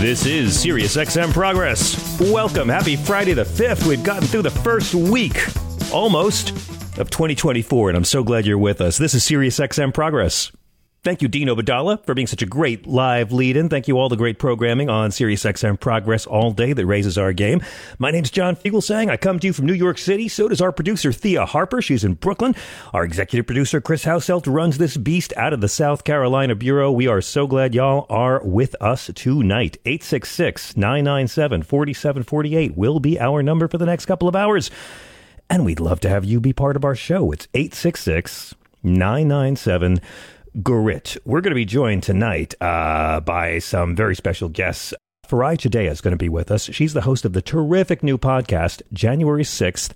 This is Sirius XM Progress. Welcome. Happy Friday the 5th. We've gotten through the first week, almost, of 2024, and I'm so glad you're with us. This is Sirius XM Progress. Thank you, Dean Obeidallah, for being such a great live lead in. Thank you all the great programming on Sirius XM Progress all day that raises our game. My name's John Fugelsang. I come to you from New York City. So does our producer, Thea Harper. She's in Brooklyn. Our executive producer, Chris Hauselt, runs this beast out of the South Carolina Bureau. We are so glad y'all are with us tonight. 866 997 4748 will be our number for the next couple of hours. And we'd love to have you be part of our show. It's 866 997 Grit. We're going to be joined tonight uh, by some very special guests. Farai Chideya is going to be with us. She's the host of the terrific new podcast, January 6th,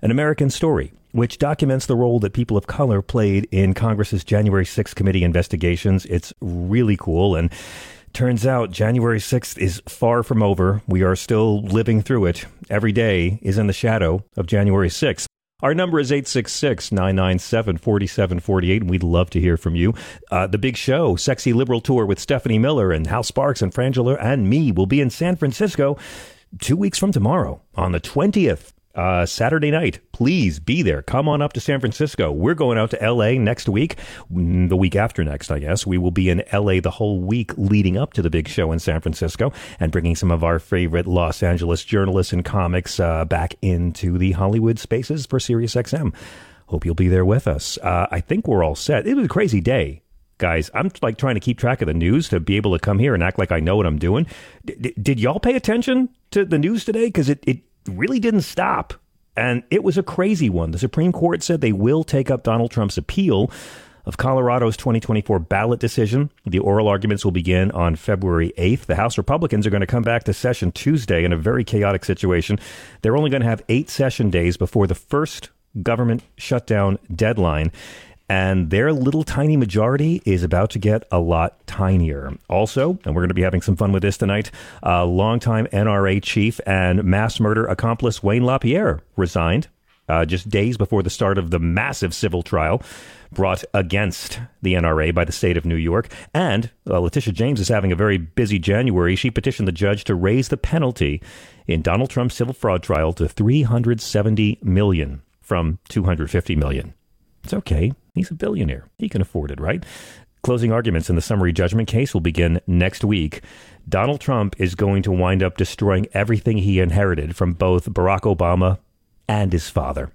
An American Story, which documents the role that people of color played in Congress's January 6th committee investigations. It's really cool. And turns out January 6th is far from over. We are still living through it. Every day is in the shadow of January 6th. Our number is 866 997 4748, and we'd love to hear from you. Uh, the big show, Sexy Liberal Tour with Stephanie Miller and Hal Sparks and Frangela and me, will be in San Francisco two weeks from tomorrow on the 20th uh, Saturday night. Please be there. Come on up to San Francisco. We're going out to LA next week, mm, the week after next, I guess. We will be in LA the whole week leading up to the big show in San Francisco and bringing some of our favorite Los Angeles journalists and comics uh, back into the Hollywood spaces for SiriusXM. Hope you'll be there with us. Uh, I think we're all set. It was a crazy day guys. I'm like trying to keep track of the news to be able to come here and act like I know what I'm doing. D- did y'all pay attention to the news today? Because it, it really didn't stop. And it was a crazy one. The Supreme Court said they will take up Donald Trump's appeal of Colorado's 2024 ballot decision. The oral arguments will begin on February 8th. The House Republicans are going to come back to session Tuesday in a very chaotic situation. They're only going to have eight session days before the first government shutdown deadline and their little tiny majority is about to get a lot tinier. Also, and we're going to be having some fun with this tonight, uh, longtime NRA chief and mass murder accomplice Wayne LaPierre resigned uh, just days before the start of the massive civil trial brought against the NRA by the state of New York. And uh, Letitia James is having a very busy January. She petitioned the judge to raise the penalty in Donald Trump's civil fraud trial to 370 million from 250 million. It's okay. He's a billionaire. He can afford it, right? Closing arguments in the summary judgment case will begin next week. Donald Trump is going to wind up destroying everything he inherited from both Barack Obama and his father.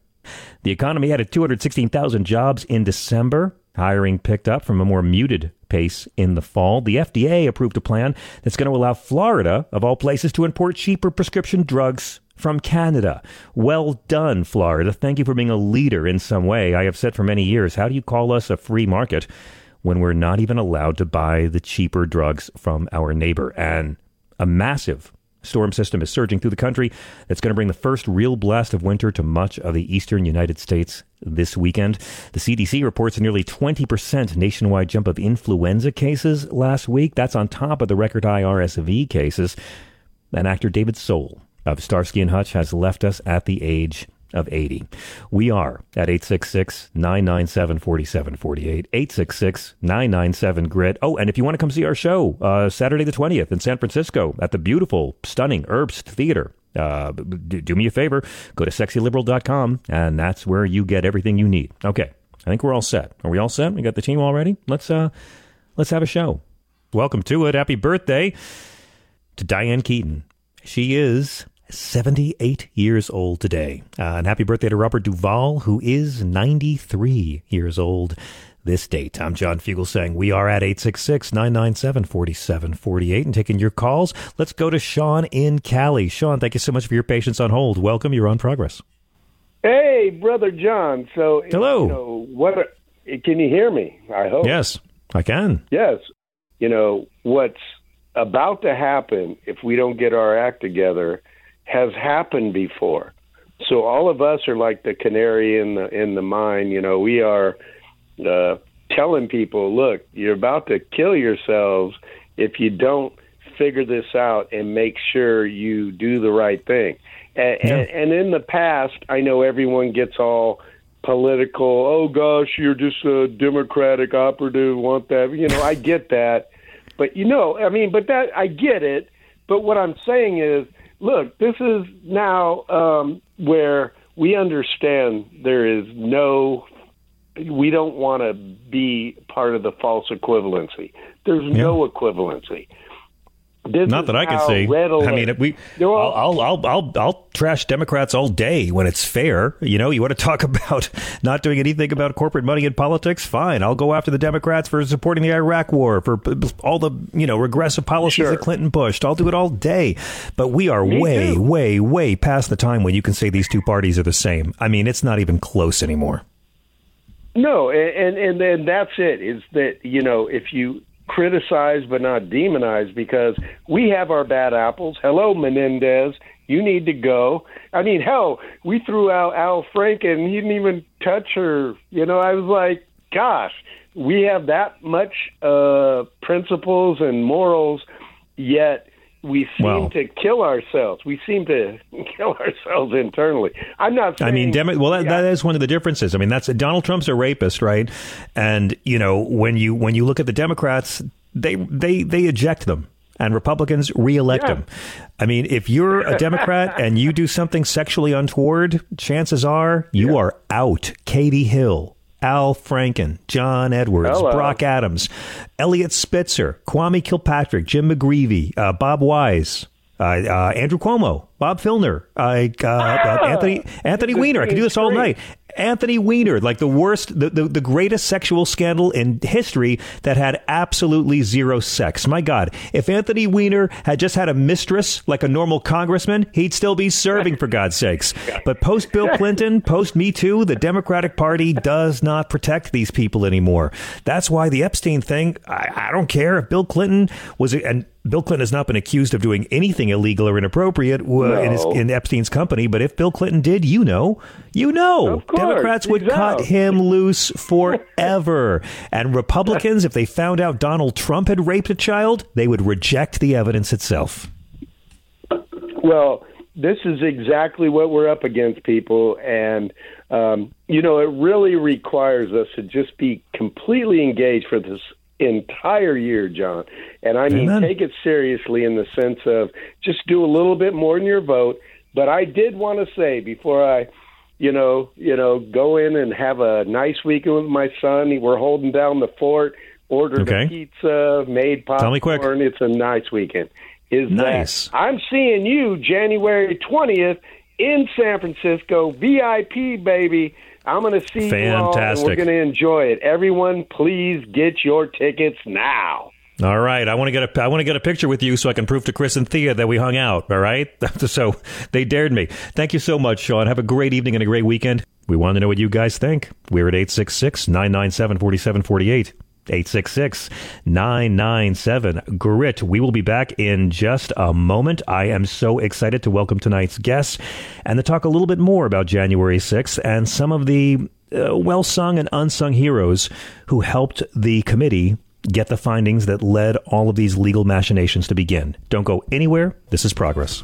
The economy added 216,000 jobs in December. Hiring picked up from a more muted pace in the fall. The FDA approved a plan that's going to allow Florida, of all places, to import cheaper prescription drugs from Canada. Well done, Florida. Thank you for being a leader in some way. I have said for many years, how do you call us a free market when we're not even allowed to buy the cheaper drugs from our neighbor? And a massive storm system is surging through the country that's going to bring the first real blast of winter to much of the eastern United States this weekend. The CDC reports a nearly 20% nationwide jump of influenza cases last week. That's on top of the record high RSV cases. And actor David Soul of Starsky and Hutch has left us at the age of 80. We are at 866 997 4748, 866 997 GRIT. Oh, and if you want to come see our show, uh, Saturday the 20th in San Francisco at the beautiful, stunning Herbst Theater. Uh, do, do me a favor, go to sexyliberal.com, and that's where you get everything you need. Okay, I think we're all set. Are we all set? We got the team all ready? Let's uh, let's have a show. Welcome to it. Happy birthday to Diane Keaton. She is 78 years old today. Uh, and happy birthday to Robert Duvall, who is 93 years old this date. I'm John Fugelsang we are at 866 997 4748 and taking your calls. Let's go to Sean in Cali. Sean, thank you so much for your patience on hold. Welcome. You're on progress. Hey, brother John. So, hello. You know, what? Are, can you hear me? I hope. Yes, I can. Yes. You know what's about to happen if we don't get our act together has happened before. So all of us are like the canary in the in the mine. You know, we are uh, telling people, look, you're about to kill yourselves if you don't figure this out and make sure you do the right thing. And, yeah. and, and in the past, I know everyone gets all political. Oh gosh, you're just a Democratic operative. Want that? You know, I get that, but you know, I mean, but that I get it. But what I'm saying is, look, this is now um, where we understand there is no. We don't want to be part of the false equivalency. There's yeah. no equivalency. This Not that I can see. I mean, we. I'll, I'll, I'll, I'll, I'll trash Democrats all day when it's fair. You know, you want to talk about not doing anything about corporate money in politics? Fine, I'll go after the Democrats for supporting the Iraq War, for all the you know regressive policies sure. that Clinton pushed. I'll do it all day. But we are Me way, too. way, way past the time when you can say these two parties are the same. I mean, it's not even close anymore. No, and and and that's it. Is that you know if you criticize but not demonize because we have our bad apples. Hello, Menendez. You need to go. I mean, hell, we threw out Al Franken. He didn't even touch her. You know, I was like, gosh, we have that much uh, principles and morals, yet we seem well, to kill ourselves. We seem to kill ourselves internally. I'm not. Saying, I mean, Demo- well, that, yeah. that is one of the differences. I mean, that's Donald Trump's a rapist, right? And you know, when you when you look at the Democrats, they they they eject them. And Republicans reelect yeah. him. I mean, if you're a Democrat and you do something sexually untoward, chances are you yeah. are out. Katie Hill, Al Franken, John Edwards, Hello. Brock Adams, Eliot Spitzer, Kwame Kilpatrick, Jim McGreevey, uh, Bob Wise, uh, uh, Andrew Cuomo, Bob Filner, uh, ah, Anthony Anthony Weiner. I could do this all night. Anthony Weiner, like the worst, the, the, the, greatest sexual scandal in history that had absolutely zero sex. My God, if Anthony Weiner had just had a mistress like a normal congressman, he'd still be serving, for God's sakes. But post Bill Clinton, post Me Too, the Democratic Party does not protect these people anymore. That's why the Epstein thing, I, I don't care if Bill Clinton was, and Bill Clinton has not been accused of doing anything illegal or inappropriate uh, no. in, his, in Epstein's company. But if Bill Clinton did, you know, you know, Democrats would cut him loose forever. and Republicans, if they found out Donald Trump had raped a child, they would reject the evidence itself. Well, this is exactly what we're up against, people. And, um, you know, it really requires us to just be completely engaged for this entire year, John. And I mean, Amen. take it seriously in the sense of just do a little bit more in your vote. But I did want to say before I, you know, you know, go in and have a nice weekend with my son. We're holding down the fort. Ordered okay. a pizza, made popcorn. Tell me quick. It's a nice weekend. Is nice. That I'm seeing you January 20th in San Francisco, VIP baby. I'm going to see Fantastic. you all, and we're going to enjoy it. Everyone, please get your tickets now. All right, I want to get a I want to get a picture with you so I can prove to Chris and Thea that we hung out. All right, so they dared me. Thank you so much, Sean. Have a great evening and a great weekend. We want to know what you guys think. We're at 866 997 4748. 866 997 GRIT. We will be back in just a moment. I am so excited to welcome tonight's guests and to talk a little bit more about January 6th and some of the uh, well sung and unsung heroes who helped the committee get the findings that led all of these legal machinations to begin. Don't go anywhere. This is Progress.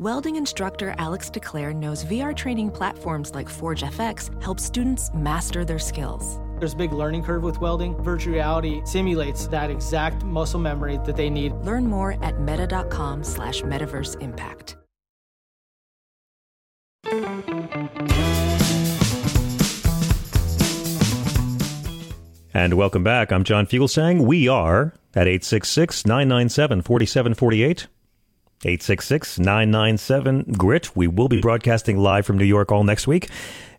Welding instructor Alex DeClaire knows VR training platforms like Forge FX help students master their skills. There's a big learning curve with welding. Virtual reality simulates that exact muscle memory that they need. Learn more at meta.com slash metaverse impact. And welcome back. I'm John Fugelsang. We are at 866 997 4748. 866 997 GRIT. We will be broadcasting live from New York all next week,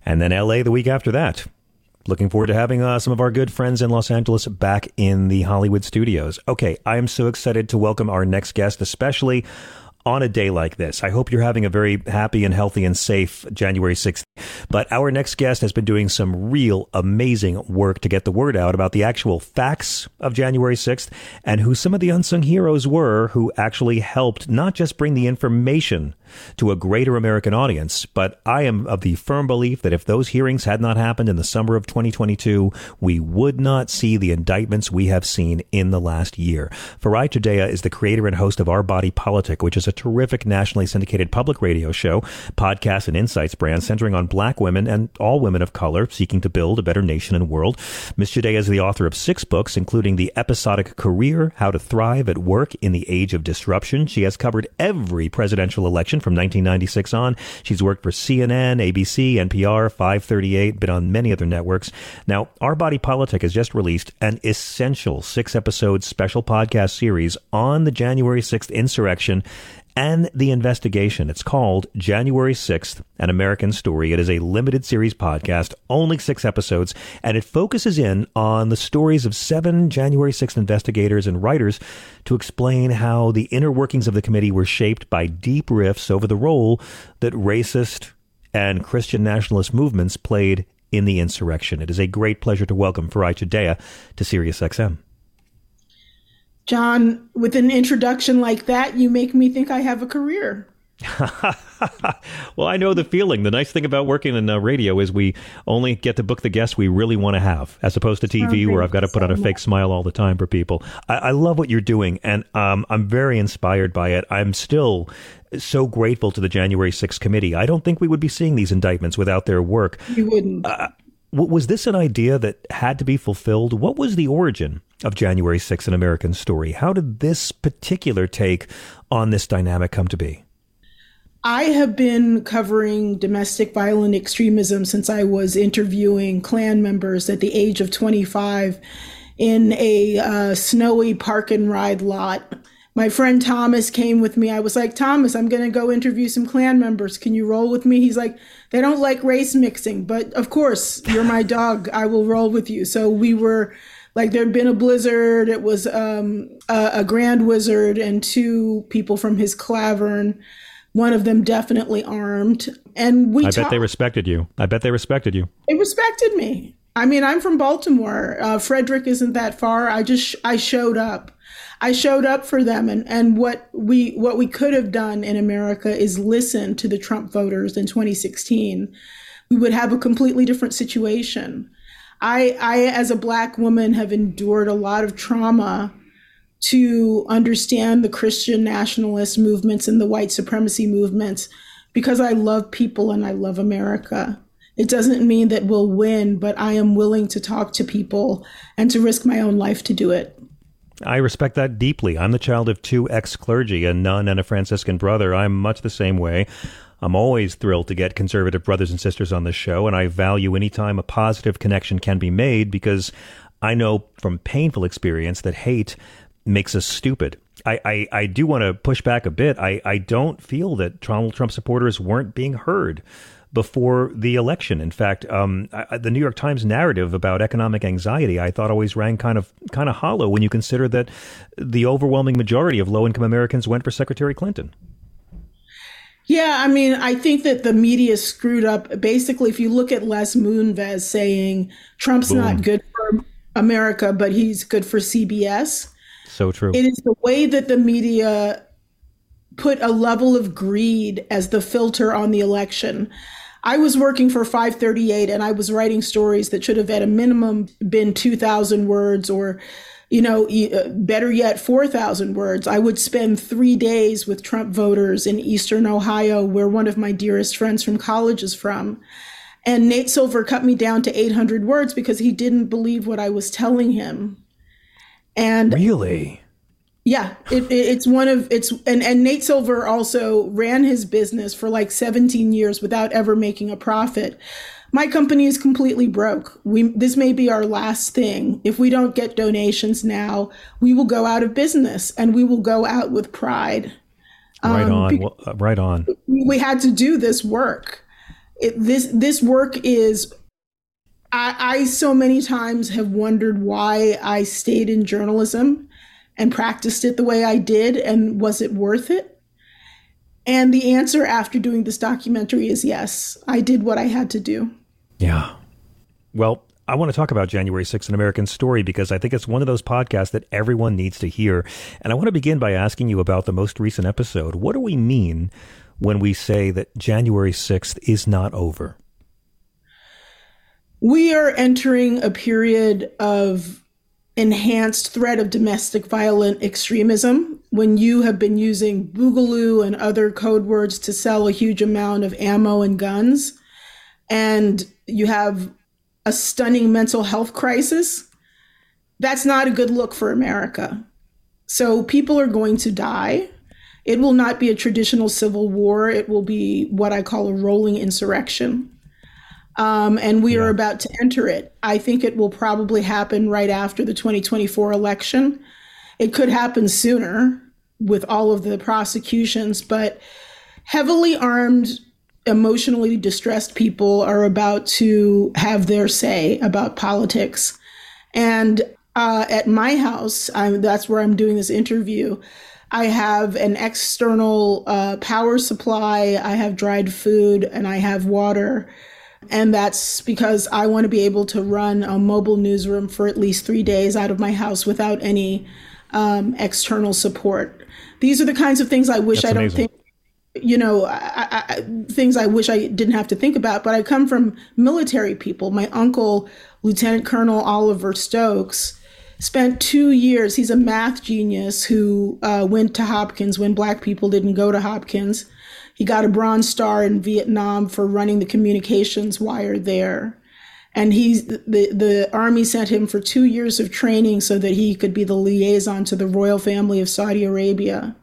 and then LA the week after that. Looking forward to having uh, some of our good friends in Los Angeles back in the Hollywood studios. Okay, I am so excited to welcome our next guest, especially on a day like this. I hope you're having a very happy and healthy and safe January 6th. But our next guest has been doing some real amazing work to get the word out about the actual facts of January 6th and who some of the unsung heroes were who actually helped not just bring the information to a greater American audience, but I am of the firm belief that if those hearings had not happened in the summer of 2022, we would not see the indictments we have seen in the last year. Farai Chideya is the creator and host of Our Body Politic, which is a terrific nationally syndicated public radio show, podcast, and insights brand centering on black women and all women of color seeking to build a better nation and world. Ms. Chideya is the author of six books, including The Episodic Career, How to Thrive at Work in the Age of Disruption. She has covered every presidential election from 1996 on. She's worked for CNN, ABC, NPR, 538, been on many other networks. Now, Our Body Politic has just released an essential six episode special podcast series on the January 6th insurrection and the investigation. It's called January 6th, An American Story. It is a limited series podcast, only six episodes, and it focuses in on the stories of seven January 6th investigators and writers to explain how the inner workings of the committee were shaped by deep rifts over the role that racist and Christian nationalist movements played in the insurrection. It is a great pleasure to welcome Farai Chideya to SiriusXM. John, with an introduction like that, you make me think I have a career. well, I know the feeling. The nice thing about working in uh, radio is we only get to book the guests we really want to have, as opposed to TV, oh, where I've got to put so on a much. fake smile all the time for people. I, I love what you're doing, and um, I'm very inspired by it. I'm still so grateful to the January 6th committee. I don't think we would be seeing these indictments without their work. You wouldn't. Uh, was this an idea that had to be fulfilled? What was the origin of January 6th, an American story? How did this particular take on this dynamic come to be? I have been covering domestic violent extremism since I was interviewing Klan members at the age of 25 in a uh, snowy park and ride lot my friend Thomas came with me. I was like, Thomas, I'm going to go interview some Klan members. Can you roll with me? He's like, they don't like race mixing, but of course, you're my dog. I will roll with you. So we were like, there'd been a blizzard. It was um, a, a, grand wizard and two people from his klavern. One of them definitely armed. And we I bet they respected you. I bet they respected you. They respected me. I mean, I'm from Baltimore. Uh, Frederick isn't that far. I just, I showed up I showed up for them and, and what we what we could have done in America is listen to the Trump voters in 2016. We would have a completely different situation. I I as a black woman have endured a lot of trauma to understand the Christian nationalist movements and the white supremacy movements because I love people and I love America. It doesn't mean that we'll win, but I am willing to talk to people and to risk my own life to do it. I respect that deeply. I'm the child of two ex clergy, a nun and a Franciscan brother. I'm much the same way. I'm always thrilled to get conservative brothers and sisters on this show, and I value any time a positive connection can be made because I know from painful experience that hate makes us stupid. I, I, I do want to push back a bit. I, I don't feel that Donald Trump supporters weren't being heard before the election. In fact, um, I, the New York Times narrative about economic anxiety I thought always rang kind of kind of hollow when you consider that the overwhelming majority of low income Americans went for Secretary Clinton. Yeah, I mean, I think that the media screwed up. Basically, if you look at Les Moonves saying Trump's Boom. not good for America, but he's good for CBS. So true. It is the way that the media put a level of greed as the filter on the election. I was working for 538 and I was writing stories that should have at a minimum been 2,000 words or you know, uh, better yet, 4,000 words. I would spend three days with Trump voters in Eastern Ohio, where one of my dearest friends from college is from. And Nate Silver cut me down to 800 words because he didn't believe what I was telling him. And really? Yeah, it, it, it's one of it's and and Nate Silver also ran his business for like 17 years without ever making a profit my company is completely broke. We this may be our last thing. If we don't get donations now, we will go out of business and we will go out with pride. Right um, on. Well, uh, right on. We had to do this work. It, this this work is I, I so many times have wondered why I stayed in journalism and practiced it the way I did and was it worth it? And the answer after doing this documentary is yes. I did what I had to do. Yeah. Well, I want to talk about January 6th, an American story, because I think it's one of those podcasts that everyone needs to hear. And I want to begin by asking you about the most recent episode. What do we mean when we say that January 6th is not over? We are entering a period of enhanced threat of domestic violent extremism when you have been using Boogaloo and other code words to sell a huge amount of ammo and guns and you have a stunning mental health crisis, that's not a good look for America. So people are going to die. It will not be a traditional civil war. It will be what I call a rolling insurrection. Um, and we yeah. are about to enter it. I think it will probably happen right after the 2024 election. It could happen sooner with all of the prosecutions, but heavily armed emotionally distressed people are about to have their say about politics. And uh, at my house, I'm, that's where I'm doing this interview. I have an external uh, power supply, I have dried food, and I have water. And that's because I want to be able to run a mobile newsroom for at least three days out of my house without any um, external support. These are the kinds of things I wish that's I don't amazing. think you know, I, I, things I wish I didn't have to think about. But I come from military people. My uncle, Lieutenant Colonel Oliver Stokes, spent two years. He's a math genius who uh, went to Hopkins when black people didn't go to Hopkins. He got a Bronze Star in Vietnam for running the communications wire there. And he's the, the army sent him for two years of training so that he could be the liaison to the royal family of Saudi Arabia.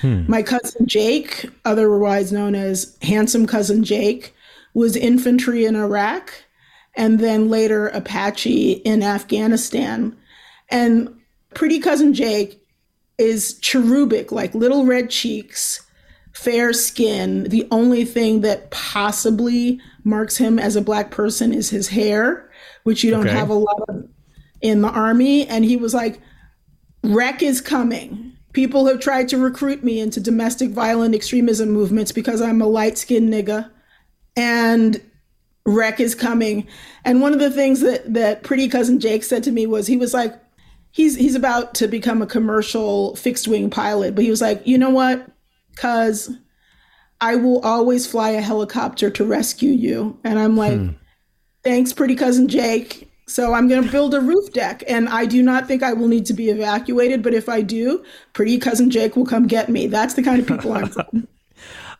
Hmm. My cousin Jake, otherwise known as Handsome Cousin Jake, was infantry in Iraq and then later Apache in Afghanistan. And Pretty Cousin Jake is cherubic, like little red cheeks, fair skin. The only thing that possibly marks him as a black person is his hair, which you don't okay. have a lot of in the army. And he was like, Wreck is coming. People have tried to recruit me into domestic violent extremism movements because I'm a light skinned nigga. And wreck is coming. And one of the things that, that pretty cousin Jake said to me was he was like, he's he's about to become a commercial fixed wing pilot, but he was like, you know what? Cause I will always fly a helicopter to rescue you. And I'm like, hmm. thanks, pretty cousin Jake. So I'm going to build a roof deck, and I do not think I will need to be evacuated. But if I do, pretty cousin Jake will come get me. That's the kind of people I'm from.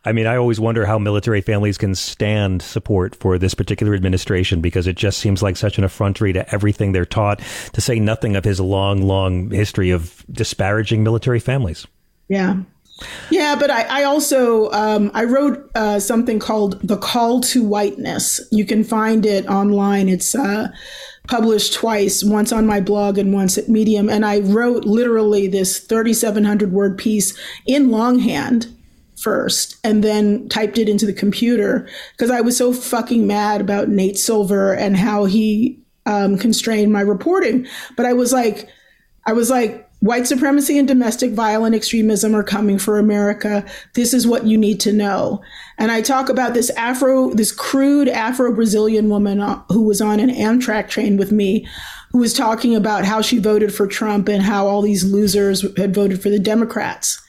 I mean, I always wonder how military families can stand support for this particular administration because it just seems like such an effrontery to everything they're taught, to say nothing of his long, long history of disparaging military families. Yeah. Yeah, but I, I also um, I wrote uh, something called "The Call to Whiteness." You can find it online. It's uh, published twice, once on my blog and once at Medium. And I wrote literally this 3,700 word piece in longhand first and then typed it into the computer because I was so fucking mad about Nate Silver and how he um, constrained my reporting. But I was like, I was like, white supremacy and domestic violent extremism are coming for America. This is what you need to know. And I talk about this Afro, this crude Afro Brazilian woman uh, who was on an Amtrak train with me, who was talking about how she voted for Trump and how all these losers had voted for the Democrats.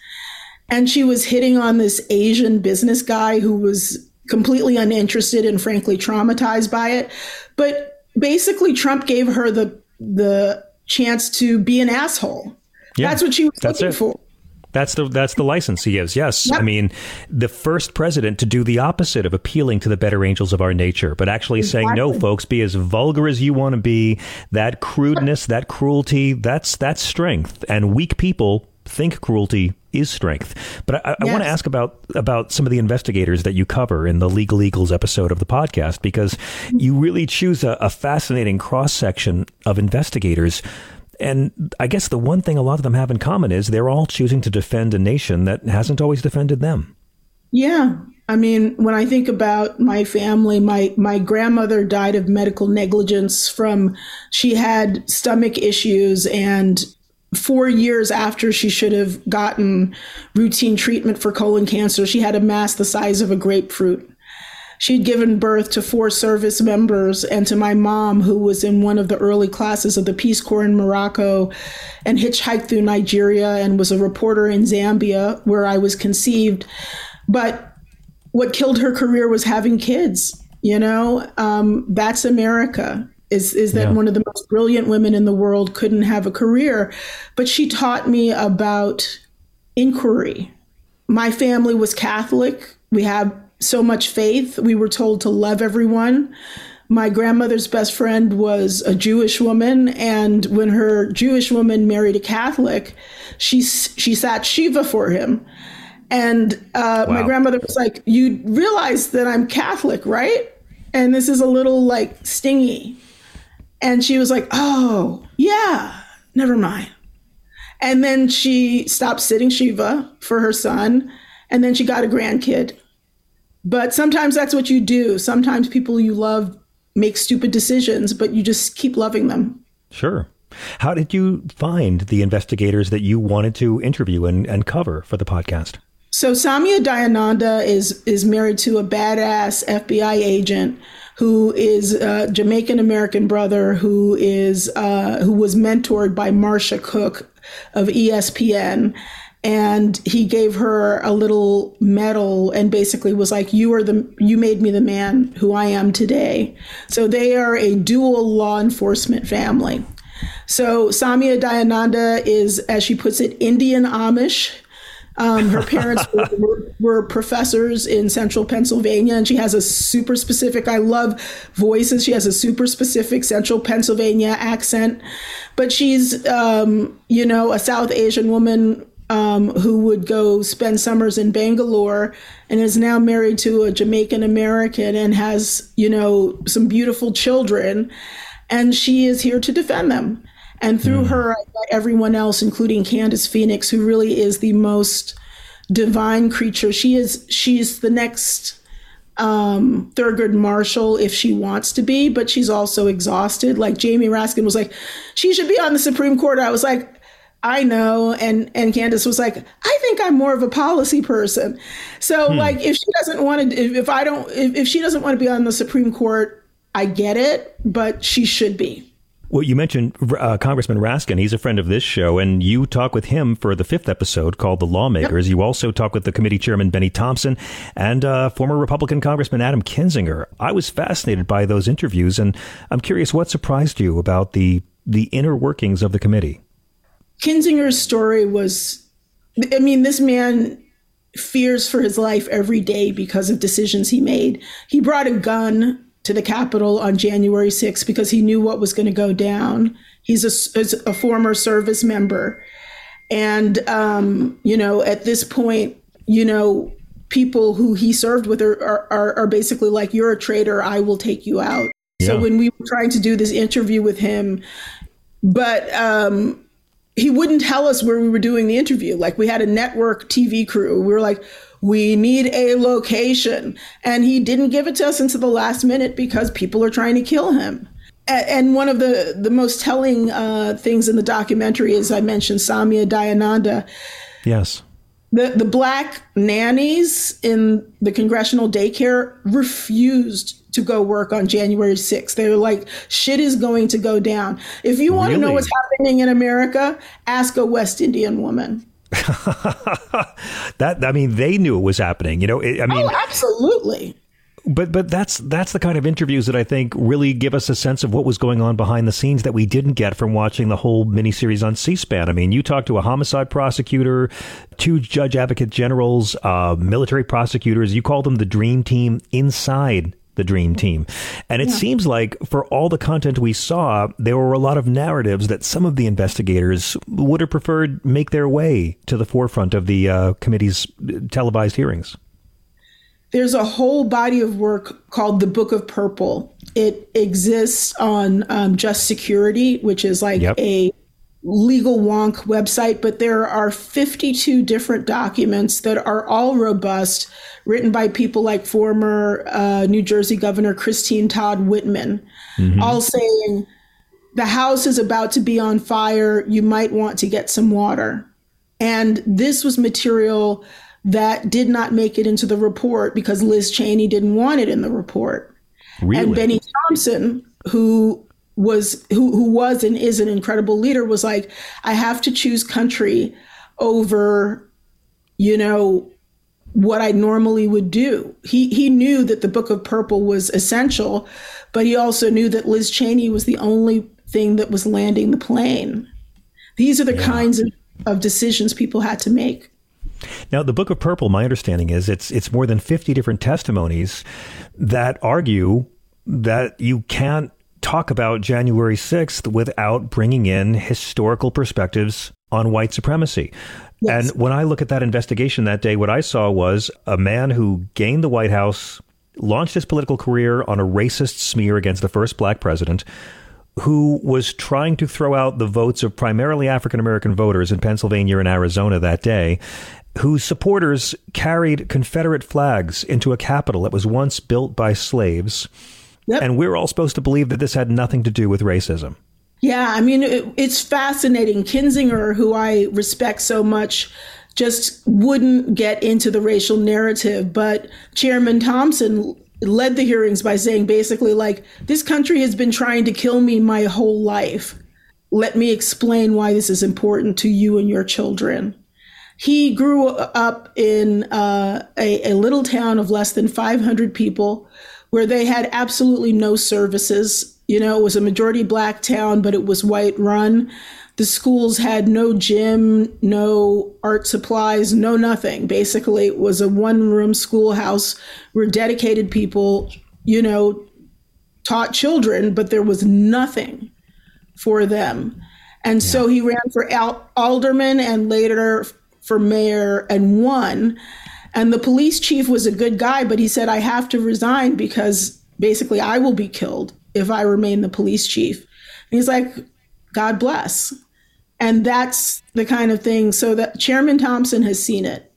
And she was hitting on this Asian business guy who was completely uninterested and frankly traumatized by it. But basically, Trump gave her the the chance to be an asshole. Yeah, that's what she was that's looking it. for. That's the that's the license he gives. Yes, yep. I mean the first president to do the opposite of appealing to the better angels of our nature, but actually exactly. saying no, folks, be as vulgar as you want to be. That crudeness, that cruelty, that's that's strength, and weak people think cruelty is strength. But I, I yes. want to ask about about some of the investigators that you cover in the Legal Eagles episode of the podcast because you really choose a, a fascinating cross section of investigators. And I guess the one thing a lot of them have in common is they're all choosing to defend a nation that hasn't always defended them. Yeah. I mean, when I think about my family, my, my grandmother died of medical negligence from, she had stomach issues and four years after she should have gotten routine treatment for colon cancer, she had a mass the size of a grapefruit. She'd given birth to four service members and to my mom, who was in one of the early classes of the Peace Corps in Morocco and hitchhiked through Nigeria and was a reporter in Zambia, where I was conceived. But what killed her career was having kids. You know, um, that's America is is that yeah. one of the most brilliant women in the world couldn't have a career but she taught me about inquiry my family was catholic we have so much faith we were told to love everyone my grandmother's best friend was a Jewish woman, and when her Jewish woman married a Catholic, she she sat shiva for him. And uh, wow. my grandmother was like, "You realize that I'm Catholic, right?" And this is a little like stingy. And she was like, oh, yeah, never mind. And then she stopped sitting Shiva for her son. And then she got a grandkid. But sometimes that's what you do. Sometimes people you love make stupid decisions, but you just keep loving them. Sure. How did you find the investigators that you wanted to interview and, and cover for the podcast? So Soumya Dayananda is is married to a badass FBI agent who is a Jamaican American brother who is uh, who was mentored by Marcia Cook of ESPN. And he gave her a little medal and basically was like, You are the you made me the man who I am today. So they are a dual law enforcement family. So Soumya Dayananda is, as she puts it, Indian Amish um, her parents were, were, professors in central Pennsylvania, and she has a super specific, I love voices. She has a super specific central Pennsylvania accent. But she's, um, you know, a South Asian woman um, who would go spend summers in Bangalore and is now married to a Jamaican American and has, you know, some beautiful children. And she is here to defend them. And through mm. her, everyone else, including Candyce Phoenix, who really is the most divine creature. She is she's the next um, Thurgood Marshall if she wants to be, but she's also exhausted. Like Jamie Raskin was like, she should be on the Supreme Court. I was like, I know. And and Candyce was like, I think I'm more of a policy person. So hmm. like if she doesn't want to if, if I don't if, if she doesn't want to be on the Supreme Court, I get it, but she should be. Well, you mentioned uh, Congressman Raskin. He's a friend of this show, and you talk with him for the fifth episode called The Lawmakers. Yep. You also talk with the committee chairman, Benny Thompson, and uh, former Republican Congressman Adam Kinzinger. I was fascinated by those interviews, and I'm curious what surprised you about the, the inner workings of the committee. Kinzinger's story was I mean, this man fears for his life every day because of decisions he made. He brought a gun to the Capitol on January 6th because he knew what was going to go down. He's a, a former service member. And, um, you know, at this point, you know, people who he served with are, are, are basically like, you're a traitor, I will take you out. Yeah. So when we were trying to do this interview with him, but um, he wouldn't tell us where we were doing the interview. Like we had a network TV crew. We were like, we need a location. And he didn't give it to us until the last minute because people are trying to kill him. and one of the the most telling uh, things in the documentary is I mentioned Soumya Dayananda. Yes. The the black nannies in the congressional daycare refused to go work on January 6th. They were like, shit is going to go down. If you want really? to know what's happening in America, ask a West Indian woman. that I mean, they knew it was happening. You know, I mean, oh, absolutely but but that's that's the kind of interviews that I think really give us a sense of what was going on behind the scenes that we didn't get from watching the whole miniseries on C-SPAN. I mean, you talked to a homicide prosecutor, two judge advocate generals, uh, military prosecutors. You called them the dream team inside the dream team. And it yeah. seems like for all the content we saw, there were a lot of narratives that some of the investigators would have preferred make their way to the forefront of the uh, committee's televised hearings. There's a whole body of work called the Book of Purple. It exists on um, Just Security, which is like yep. a legal wonk website, but there are 52 different documents that are all robust, written by people like former uh, New Jersey Governor Christine Todd Whitman, mm-hmm. all saying the house is about to be on fire. You might want to get some water. And this was material that did not make it into the report because Liz Cheney didn't want it in the report. Really? And Benny Thompson, who was who who was and is an incredible leader, was like, I have to choose country over, you know, what I normally would do. He he knew that the Book of Purple was essential, but he also knew that Liz Cheney was the only thing that was landing the plane. These are the yeah. kinds of, of decisions people had to make. Now, the Book of Purple, my understanding is it's it's more than 50 different testimonies that argue that you can't talk about January 6th without bringing in historical perspectives on white supremacy. Yes. And when I look at that investigation that day, what I saw was a man who gained the White House, launched his political career on a racist smear against the first black president, who was trying to throw out the votes of primarily African American voters in Pennsylvania and Arizona that day whose supporters carried Confederate flags into a capital that was once built by slaves. Yep. And we're all supposed to believe that this had nothing to do with racism. Yeah, I mean, it, it's fascinating. Kinzinger, who I respect so much, just wouldn't get into the racial narrative. But Chairman Thompson led the hearings by saying basically, like, this country has been trying to kill me my whole life. Let me explain why this is important to you and your children. He grew up in uh, a, a little town of less than 500 people where they had absolutely no services. You know, it was a majority black town, but it was white run. The schools had no gym, no art supplies, no nothing. Basically, it was a one room schoolhouse where dedicated people, you know, taught children, but there was nothing for them. And yeah. so he ran for alderman and later for mayor and won. And the police chief was a good guy, but he said, I have to resign because basically I will be killed if I remain the police chief. And he's like, God bless. And that's the kind of thing. So that Chairman Thompson has seen it.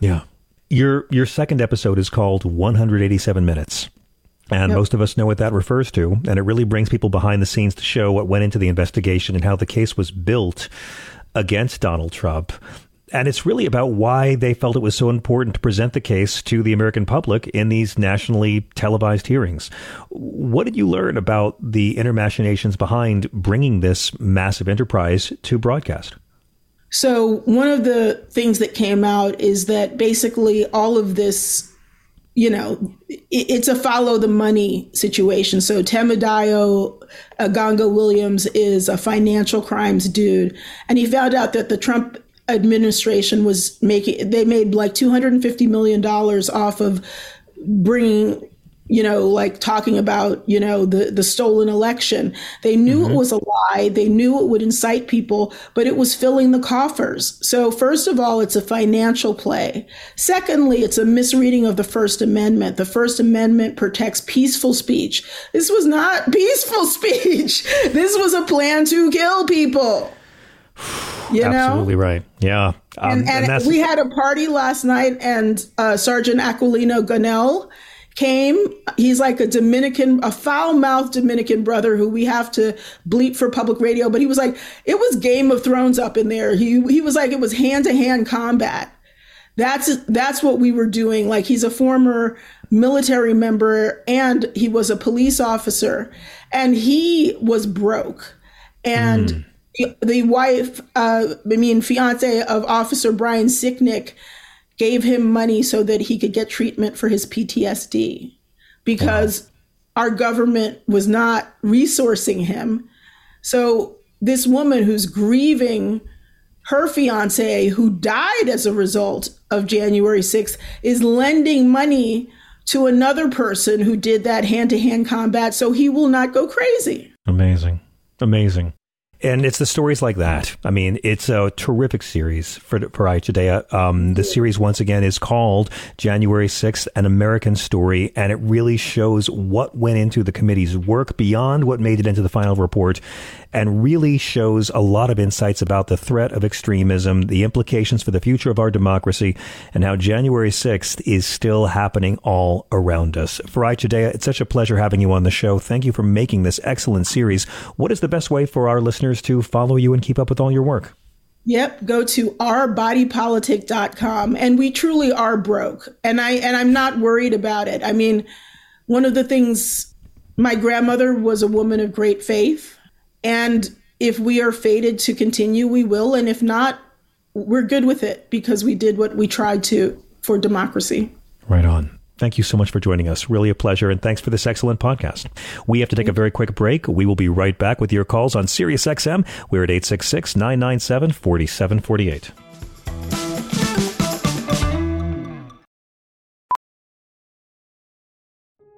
Yeah. Your your second episode is called 187 minutes. And yep. most of us know what that refers to. And it really brings people behind the scenes to show what went into the investigation and how the case was built against Donald Trump. And it's really about why they felt it was so important to present the case to the American public in these nationally televised hearings. What did you learn about the inner machinations behind bringing this massive enterprise to broadcast? So, one of the things that came out is that basically all of this you know, it's a follow the money situation. So Temidayo Aganga Williams is a financial crimes dude, and he found out that the Trump administration was making they made like 250 million dollars off of bringing you know like talking about you know the the stolen election. They knew mm-hmm. it was a lie. They knew it would incite people but it was filling the coffers. So first of all it's a financial play. Secondly it's a misreading of the first amendment. The first amendment protects peaceful speech. This was not peaceful speech. This was a plan to kill people you Absolutely know? right. Yeah. Um, and, and, and we had a party last night, and uh, Sergeant Aquilino Gonell came. He's like a Dominican, a foul mouthed Dominican brother who we have to bleep for public radio. But he was like, it was Game of Thrones up in there. He he was like, it was hand to hand combat. That's that's what we were doing. Like he's a former military member and he was a police officer, and he was broke, and. Mm. The, the wife, uh, I mean, fiance of Officer Brian Sicknick, gave him money so that he could get treatment for his PTSD because wow. our government was not resourcing him. So this woman who's grieving her fiance who died as a result of January 6th is lending money to another person who did that hand to hand combat so he will not go crazy. Amazing. Amazing. And it's the stories like that. I mean, it's a terrific series for for Ayatollah. Um, the series once again is called January sixth: An American Story, and it really shows what went into the committee's work beyond what made it into the final report, and really shows a lot of insights about the threat of extremism, the implications for the future of our democracy, and how January 6th is still happening all around us. Farai Chideya, it's such a pleasure having you on the show. Thank you for making this excellent series. What is the best way for our listeners to follow you and keep up with all your work? Yep, go to ourbodypolitic.com and we truly are broke. And I and I'm not worried about it. I mean, one of the things my grandmother was a woman of great faith and if we are fated to continue, we will. And if not, we're good with it because we did what we tried to for democracy. Right on. Thank you so much for joining us. Really a pleasure. And thanks for this excellent podcast. We have to take a very quick break. We will be right back with your calls on SiriusXM. We're at 866 997 4748.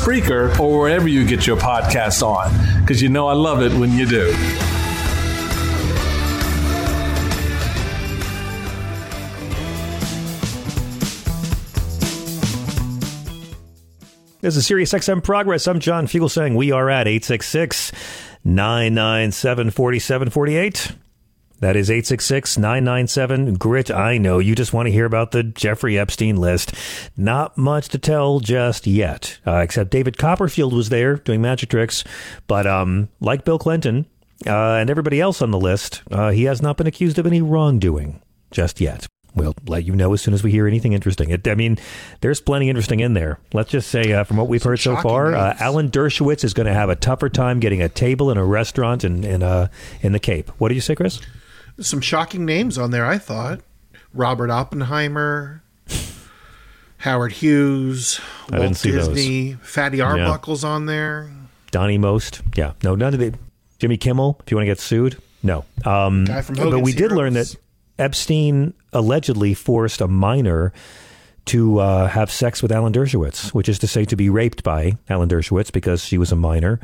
Spreaker, or wherever you get your podcast on, because you know I love it when you do. This is Sirius XM Progress. I'm John Fugelsang we are at 866 997 4748. That is 866 997 GRIT. I know you just want to hear about the Jeffrey Epstein list. Not much to tell just yet, uh, except David Copperfield was there doing magic tricks. But um, like Bill Clinton uh, and everybody else on the list, uh, he has not been accused of any wrongdoing just yet. We'll let you know as soon as we hear anything interesting. It, I mean, there's plenty interesting in there. Let's just say, uh, from what we've heard so far, uh, Alan Dershowitz is going to have a tougher time getting a table in a restaurant in in, uh, in the Cape. What do you say, Chris? Some shocking names on there. I thought Robert Oppenheimer, Howard Hughes, Walt Disney, those. Fatty Arbuckle's yeah. on there. Donnie Most, yeah, no, none of the Jimmy Kimmel. If you want to get sued, no. Um, Guy from but we did learn that Epstein allegedly forced a minor to uh, have sex with Alan Dershowitz, which is to say, to be raped by Alan Dershowitz because she was a minor,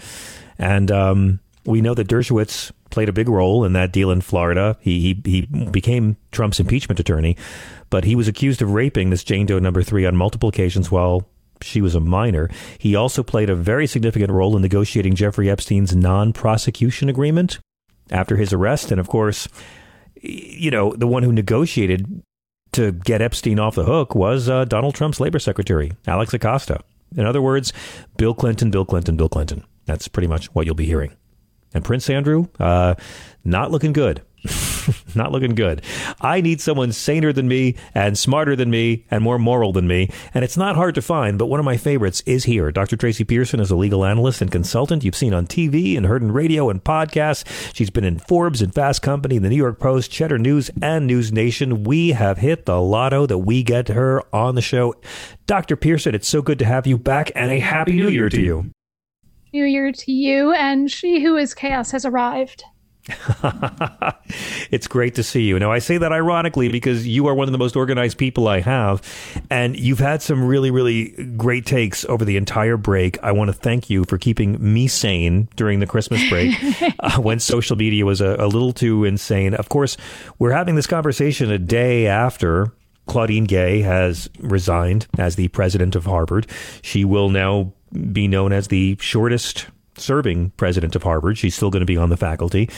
and um, we know that Dershowitz played a big role in that deal in Florida. He, he, he became Trump's impeachment attorney, but he was accused of raping this Jane Doe number three on multiple occasions while she was a minor. He also played a very significant role in negotiating Jeffrey Epstein's non prosecution agreement after his arrest. And of course, you know, the one who negotiated to get Epstein off the hook was uh, Donald Trump's labor secretary, Alex Acosta. In other words, Bill Clinton, Bill Clinton, Bill Clinton. That's pretty much what you'll be hearing. And Prince Andrew, uh, not looking good. not looking good. I need someone saner than me and smarter than me and more moral than me. And it's not hard to find, but one of my favorites is here. Dr. Tracy Pearson is a legal analyst and consultant you've seen on TV and heard in radio and podcasts. She's been in Forbes and Fast Company, the New York Post, Cheddar News, and News Nation. We have hit the lotto that we get her on the show. Dr. Pearson, it's so good to have you back and a happy new year to you. New Year to you, and she who is chaos has arrived. it's great to see you. Now, I say that ironically because you are one of the most organized people I have, and you've had some really, really great takes over the entire break. I want to thank you for keeping me sane during the Christmas break uh, when social media was a, a little too insane. Of course, we're having this conversation a day after Claudine Gay has resigned as the president of Harvard. She will now be known as the shortest serving president of Harvard. She's still going to be on the faculty.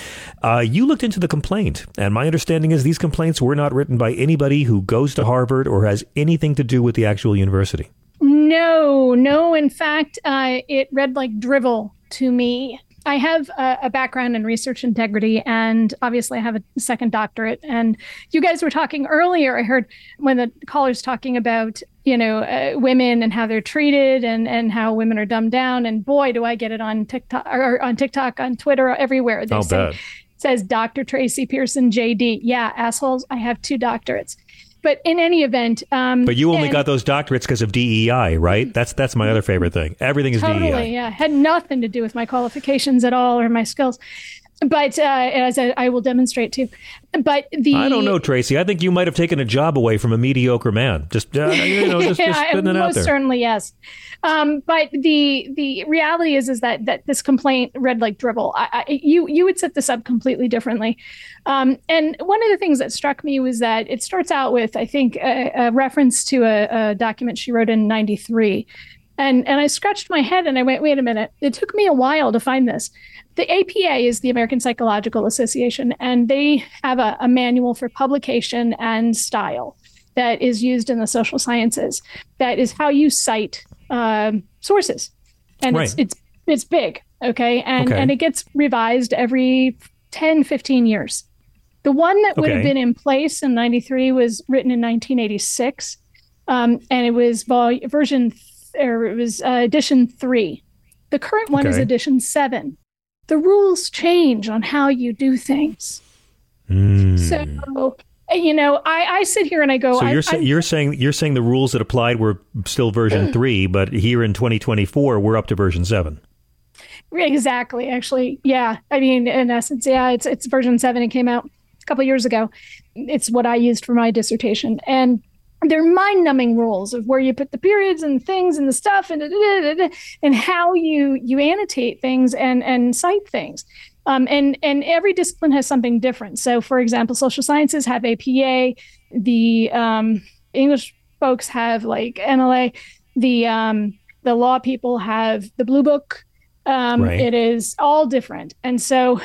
Uh, you looked into the complaint, and my understanding is these complaints were not written by anybody who goes to Harvard or has anything to do with the actual university. No, no. In fact, uh, it read like drivel to me. I have a, a, background in research integrity, and obviously I have a second doctorate. And you guys were talking earlier. I heard when the callers talking about you know uh, women and how they're treated, and and how women are dumbed down. And boy, do I get it on TikTok or on TikTok, on Twitter, everywhere. They say, says Dr. Tracy Pearson, JD. Yeah, assholes. I have two doctorates. But in any event, um, but you only and, got those doctorates because of DEI, right? That's that's my other favorite thing. Everything is totally, DEI. Yeah, had nothing to do with my qualifications at all or my skills but uh, as I, I, will demonstrate too. But the I don't know, Tracy. I think you might have taken a job away from a mediocre man. Just uh, you know, just, just putting it out there. Certainly, yes. Um, but the the reality is is that that this complaint read like dribble. I, I, you you would set this up completely differently. Um, and one of the things that struck me was that it starts out with I think a, a reference to a, a document she wrote in '93. And, and I scratched my head and I went, wait a minute. It took me a while to find this the APA is the American Psychological Association, and they have a, a manual for publication and style that is used in the social sciences. That is how you cite um, sources, and right. it's it's it's big, okay, and okay. and it gets revised every 10, 15 years. The one that would okay. have been in place in '93 was written in 1986, um, and it was vol- version th- or it was uh, edition three. The current one okay. is edition seven the rules change on how you do things. Mm. So you know, I, I sit here and I go. So you're I, you're saying you're saying the rules that applied were still version three, but here in 2024 we're up to version seven. Exactly. Actually, yeah. I mean, in essence, yeah, it's it's version seven. It came out a couple years ago. It's what I used for my dissertation, and they're mind-numbing rules of where you put the periods and things and the stuff and and how you you annotate things and and cite things. Um, and and every discipline has something different. So, for example, social sciences have APA. The um, English folks have like MLA. The um, the law people have the Blue Book. Um, right. It is all different, and so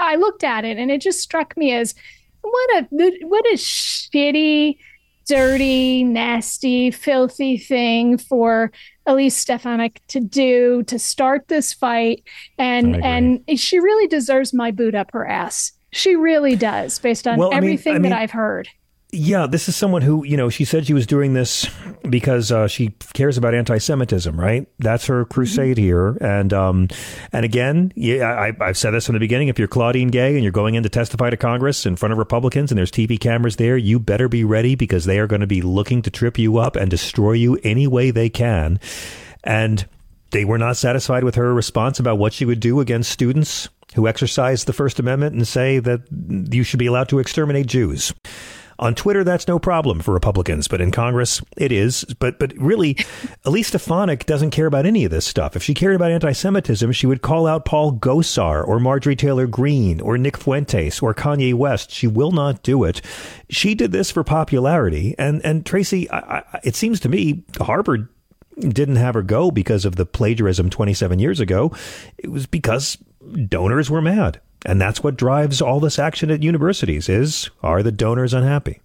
I looked at it, and it just struck me as what a what a shitty dirty, nasty, filthy thing for Elise Stefanik to do to start this fight. And and she really deserves my boot up her ass. She really does, based on well, everything I mean, I mean, that I've heard. Yeah, this is someone who, you know, she said she was doing this because uh, she cares about anti-Semitism, right? That's her crusade mm-hmm. here. And um, and again, yeah, I, I've said this from the beginning. If you're Claudine Gay and you're going in to testify to Congress in front of Republicans and there's TV cameras there, you better be ready because they are going to be looking to trip you up and destroy you any way they can. And they were not satisfied with her response about what she would do against students who exercise the First Amendment and say that you should be allowed to exterminate Jews. On Twitter, that's no problem for Republicans, but in Congress, it is. But but really, Elise Stefanik doesn't care about any of this stuff. If she cared about anti-Semitism, she would call out Paul Gosar or Marjorie Taylor Greene or Nick Fuentes or Kanye West. She will not do it. She did this for popularity. And and Tracy, I, I, it seems to me Harvard didn't have her go because of the plagiarism 27 years ago. It was because donors were mad. And that's what drives all this action at universities is are the donors unhappy?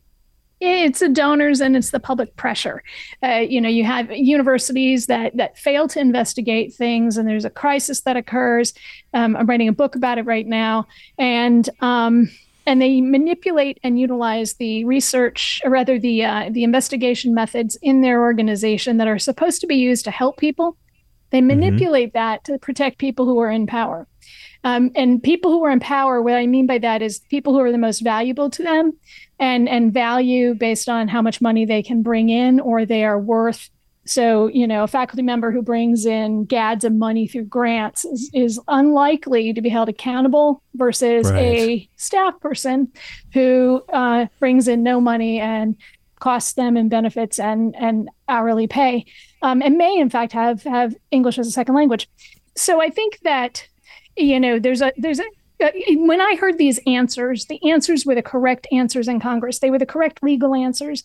It's the donors and it's the public pressure. Uh, you know, you have universities that that fail to investigate things, and there's a crisis that occurs. Um, I'm writing a book about it right now, and um, and they manipulate and utilize the research, or rather the uh, the investigation methods in their organization that are supposed to be used to help people. They mm-hmm. manipulate mm-hmm. that to protect people who are in power. Um, and people who are in power, what I mean by that is people who are the most valuable to them and, and value based on how much money they can bring in or they are worth. So, you know, a faculty member who brings in gads of money through grants is, is unlikely to be held accountable versus right. a staff person who uh, brings in no money and costs them in benefits and, and hourly pay, um, and may in fact have have English as a second language. So I think that you know, there's a there's a uh, when I heard these answers, the answers were the correct answers in Congress. They were the correct legal answers,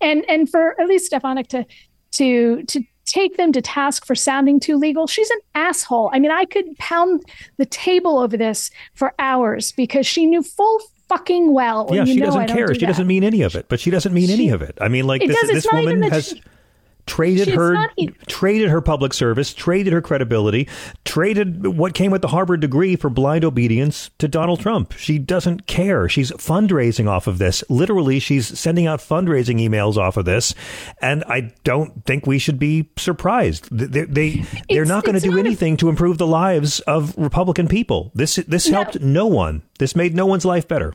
and and for Elise Stefanik to to to take them to task for sounding too legal, she's an asshole. I mean, I could pound the table over this for hours because she knew full fucking well. Yeah, she doesn't care. Do she that. doesn't mean any of it, but she doesn't mean she, any of it. I mean, like this, this woman has. She, traded her traded her public service, traded her credibility, traded what came with the Harvard degree for blind obedience to Donald Trump. She doesn't care. She's fundraising off of this. Literally, she's sending out fundraising emails off of this, and I don't think we should be surprised. They, they they're not going to do anything to improve the lives of Republican people. This this no. helped no one. This made no one's life better.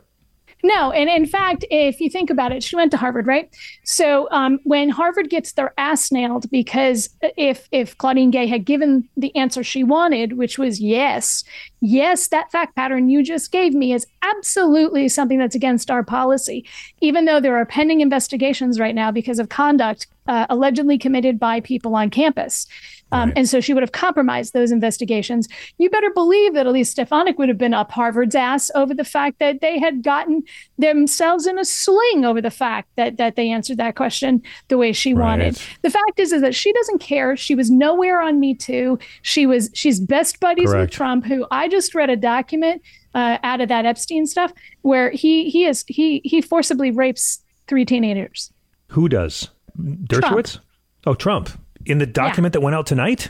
No, and in fact, if you think about it, she went to Harvard, right? So um, when Harvard gets their ass nailed, because if if Claudine Gay had given the answer she wanted, which was yes, yes, that fact pattern you just gave me is absolutely something that's against our policy, even though there are pending investigations right now because of conduct uh, allegedly committed by people on campus. Um, right. And so she would have compromised those investigations. You better believe that Elise Stefanik would have been up Harvard's ass over the fact that they had gotten themselves in a sling over the fact that that they answered that question the way she right. wanted. The fact is, is that she doesn't care. She was nowhere on Me Too. She was she's best buddies Correct. with Trump, who I just read a document uh, out of that Epstein stuff where he he is he he forcibly rapes three teenagers. Who does? Dershowitz? Trump. Oh, Trump in the document yeah. that went out tonight?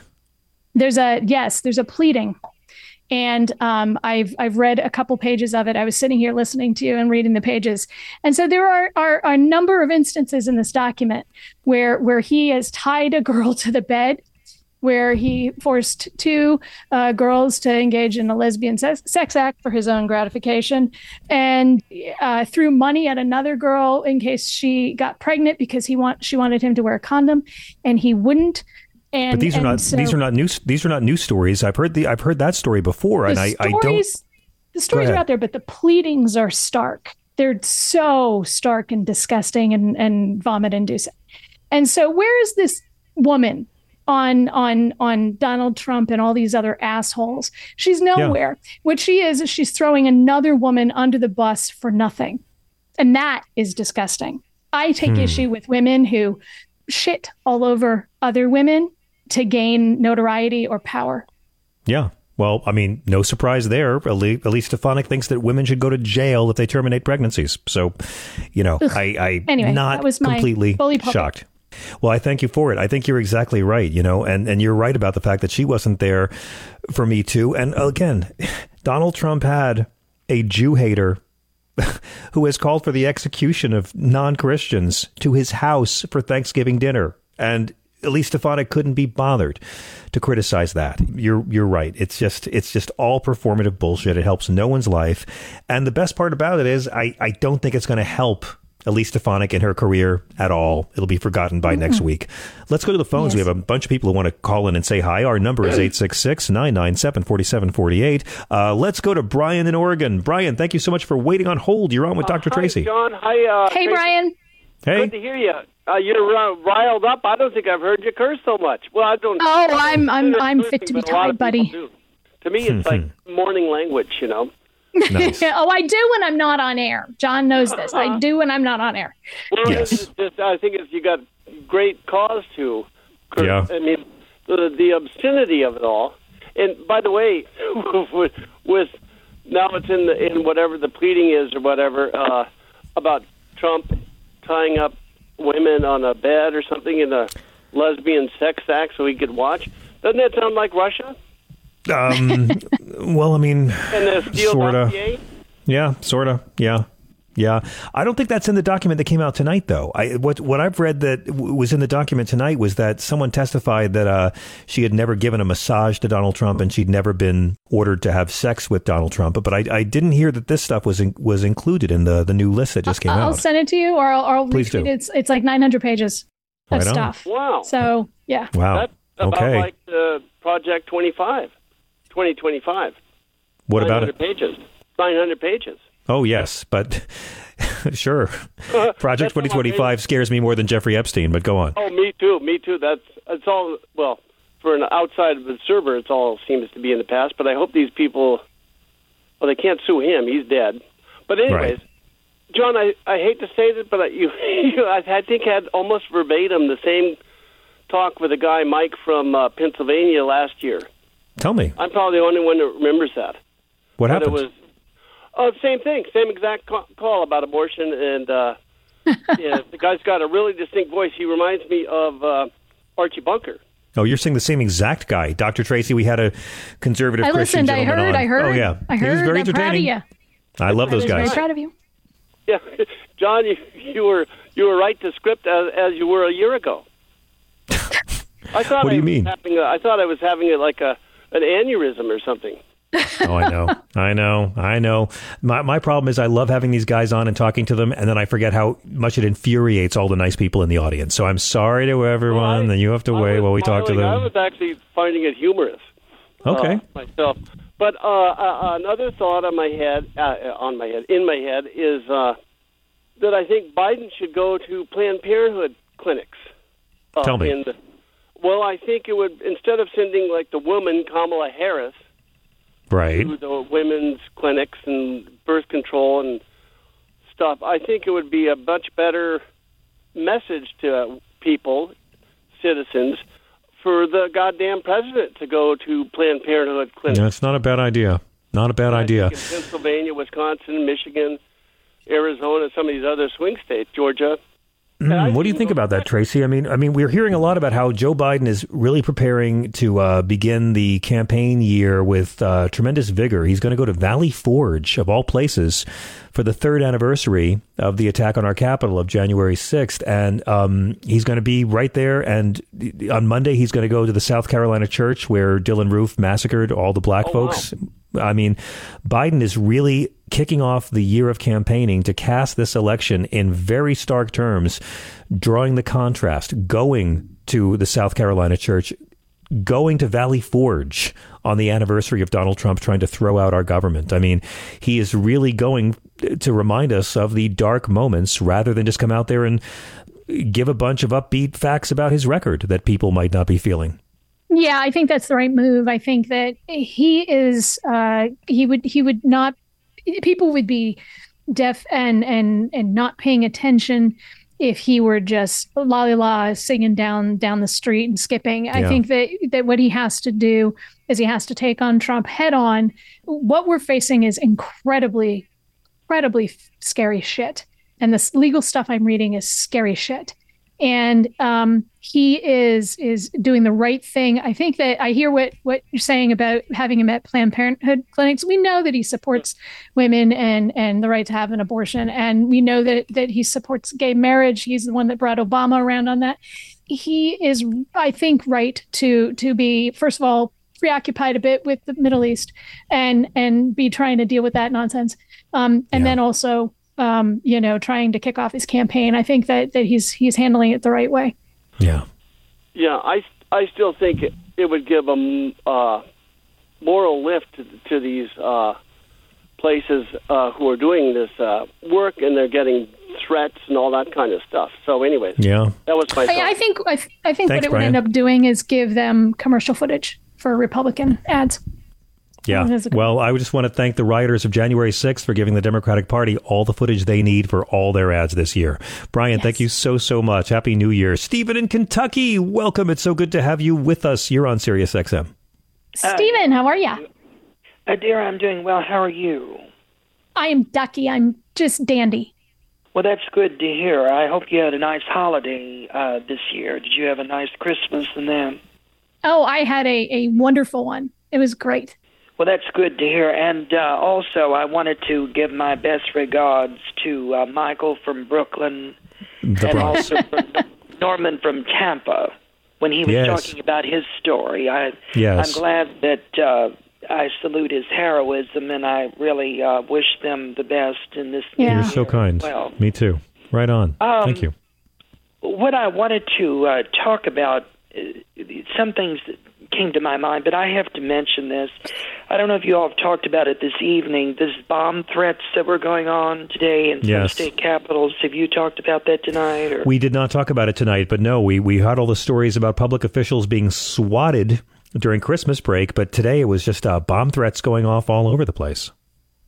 There's a yes, there's a pleading. And um, I've I've read a couple pages of it. I was sitting here listening to you and reading the pages, and so there are, are, are a number of instances in this document where where he has tied a girl to the bed where he forced two uh, girls to engage in a lesbian sex, sex, act for his own gratification and uh, threw money at another girl in case she got pregnant because he want she wanted him to wear a condom and he wouldn't and, but these are not so, these are not new these are not new stories. I've heard the I've heard that story before, and I, I don't. The stories are out there, but the pleadings are stark. They're so stark and disgusting and and vomit inducing. And so, where is this woman on on on Donald Trump and all these other assholes. She's nowhere. Yeah. What she is is she's throwing another woman under the bus for nothing. And that is disgusting. I take hmm. issue with women who shit all over other women to gain notoriety or power. Yeah. Well, I mean, no surprise there. Elise Stefanik thinks that women should go to jail if they terminate pregnancies. So, you know, Ugh. I, I anyway, not that was completely shocked. Well, I thank you for it. I think you're exactly right, you know, and, and you're right about the fact that she wasn't there for me too. And again, Donald Trump had a Jew hater who has called for the execution of non Christians to his house for Thanksgiving dinner. And Elise Stefanik couldn't be bothered to criticize that. You're you're right. It's just it's just all performative bullshit. It helps no one's life. And the best part about it is I, I don't think it's going to help Elise Stefanik and her career at all. It'll be forgotten by mm-hmm. next week. Let's go to the phones. Yes. We have a bunch of people who want to call in and say hi. Our number is 866 997 4748. Uh, let's go to Brian in Oregon. Brian, thank you so much for waiting on hold. You're on with Dr. Uh, hi, Tracy. John. Hi, uh, Hey, Tracy. Brian. Hey. Good to hear you. Uh, you're uh, riled up. I don't think I've heard you curse so much. Well, I don't. Oh, I'm I'm I'm fit to be tied, buddy. To me, it's like morning language, you know. Nice. oh, I do when I'm not on air. John knows this. I do when I'm not on air. Well, Yes. just, I think it's, you got great cause to. curse. Yeah. I mean, the, the obscenity of it all. And by the way, with, with now it's in the in whatever the pleading is or whatever uh, about Trump tying up women on a bed or something in a lesbian sex act so he could watch. Doesn't that sound like Russia? Um, well, I mean, And the Steele Sorta. Yeah, sort of. Yeah. Yeah, I don't think that's in the document that came out tonight, though. I what what I've read that w- was in the document tonight was that someone testified that uh, she had never given a massage to Donald Trump and she'd never been ordered to have sex with Donald Trump. But I, I didn't hear that this stuff was in, was included in the the new list that just came out. I'll send it to you, or I'll, or I'll Please do. it. It's it's like 900 pages of Right stuff. Wow. So yeah. Wow. That's about Okay. like uh, Project 25, 2025. What about 900 it? pages. 900 pages. Oh yes, but sure. Project Twenty Twenty Five scares me more than Jeffrey Epstein. But go on. Oh, me too. Me too. That's it's all well for an outside observer. It's all seems to be in the past. But I hope these people. Well, they can't sue him. He's dead. But anyways, John, I I hate to say this, but I, you, you I, I think had almost verbatim the same talk with a guy Mike from uh, Pennsylvania last year. Tell me I'm probably the only one that remembers that. what happened. It was oh, same thing, same exact call about abortion, and uh, yeah, the guy's got a really distinct voice. He reminds me of uh, Archie Bunker. Oh, you're saying the same exact guy, Dr. Tracy. We had a conservative I Christian listened. I heard. on. I heard. Oh yeah, I heard. He was very I'm proud of entertaining. you. I love those was very guys. proud of you. Yeah, John, you, you were you were right to script as, as you were a year ago. I thought What do you was mean? Having a, I thought I was having a, like a an aneurysm or something. Oh, I know, I know, I know. My my problem is I love having these guys on and talking to them, and then I forget how much it infuriates all the nice people in the audience. So I'm sorry to everyone, and you have to wait I was while we talk to them. I was actually finding it humorous. Okay. uh, myself. But uh, uh, another thought on my head, uh, on my head, in my head, is uh, that I think Biden should go to Planned Parenthood clinics. Uh, Tell me. In the, well, I think it would instead of sending like the woman Kamala Harris Right. to the women's clinics and birth control and stuff. I think it would be a much better message to people, citizens, for the goddamn president to go to Planned Parenthood clinics. Yeah, that's not a bad idea. Not a bad idea. In Pennsylvania, Wisconsin, Michigan, Arizona, some of these other swing states, Georgia. Mm, what do you think about that, Tracy? I mean, I mean, we're hearing a lot about how Joe Biden is really preparing to uh, begin the campaign year with uh, tremendous vigor. He's going to go to Valley Forge, of all places, for the third anniversary of the attack on our capital of January sixth, and um, he's going to be right there. And on Monday, he's going to go to the South Carolina church where Dylann Roof massacred all the black folks. I mean, Biden is really kicking off the year of campaigning to cast this election in very stark terms, drawing the contrast, going to the South Carolina church, going to Valley Forge on the anniversary of Donald Trump trying to throw out our government. I mean, he is really going to remind us of the dark moments rather than just come out there and give a bunch of upbeat facts about his record that people might not be feeling. Yeah, I think that's the right move. I think that he is uh he would he would not people would be deaf and and and not paying attention if he were just la la la singing down down the street and skipping. I think that that what he has to do is he has to take on Trump head on. What we're facing is incredibly incredibly scary shit. And this legal stuff I'm reading is scary shit. And um, he is is doing the right thing. I think that I hear what what you're saying about having him at Planned Parenthood clinics. We know that he supports women and and the right to have an abortion, and we know that that he supports gay marriage. He's the one that brought Obama around on that. He is, I think, right to to be first of all preoccupied a bit with the Middle East and and be trying to deal with that nonsense, um, and then also um, you know, trying to kick off his campaign. I think that that he's he's handling it the right way. Yeah. Yeah, I I still think it, it would give a uh, moral lift to, to these uh, places uh, who are doing this uh, work, and they're getting threats and all that kind of stuff. So, anyways, yeah, that was my. I, I, think I, th- I think Thanks, what it Brian. would end up doing is give them commercial footage for Republican ads. Yeah. Well, I just want to thank the rioters of January 6th for giving the Democratic Party all the footage they need for all their ads this year. Brian, thank you so, so much. Happy New Year. Stephen in Kentucky, welcome. It's so good to have you with us. You're on Sirius XM. Stephen, how are you? Uh, dear, I'm doing well. How are you? I am Ducky. I'm just dandy. Well, that's good to hear. I hope you had a nice holiday uh, this year. Did you have a nice Christmas and then? Oh, I had a, a wonderful one. It was great. Well, that's good to hear. And uh, also, I wanted to give my best regards to uh, Michael from Brooklyn The and Bronx. also from Norman from Tampa when he was Yes. talking about his story. I, Yes. I'm glad that uh, I salute his heroism and I really uh, wish them the best in this. new You're so kind. Well, Me too. Right on. Um, thank you. what I wanted to uh, talk about, uh, some things that came to my mind, but I have to mention this. I don't know if you all have talked about it this evening. This bomb threats that were going on today in some Yes. state capitals. Have you talked about that tonight? Or? We did not talk about it tonight, but no, we, we had all the stories about public officials being swatted during Christmas break, but today it was just uh, bomb threats going off all over the place.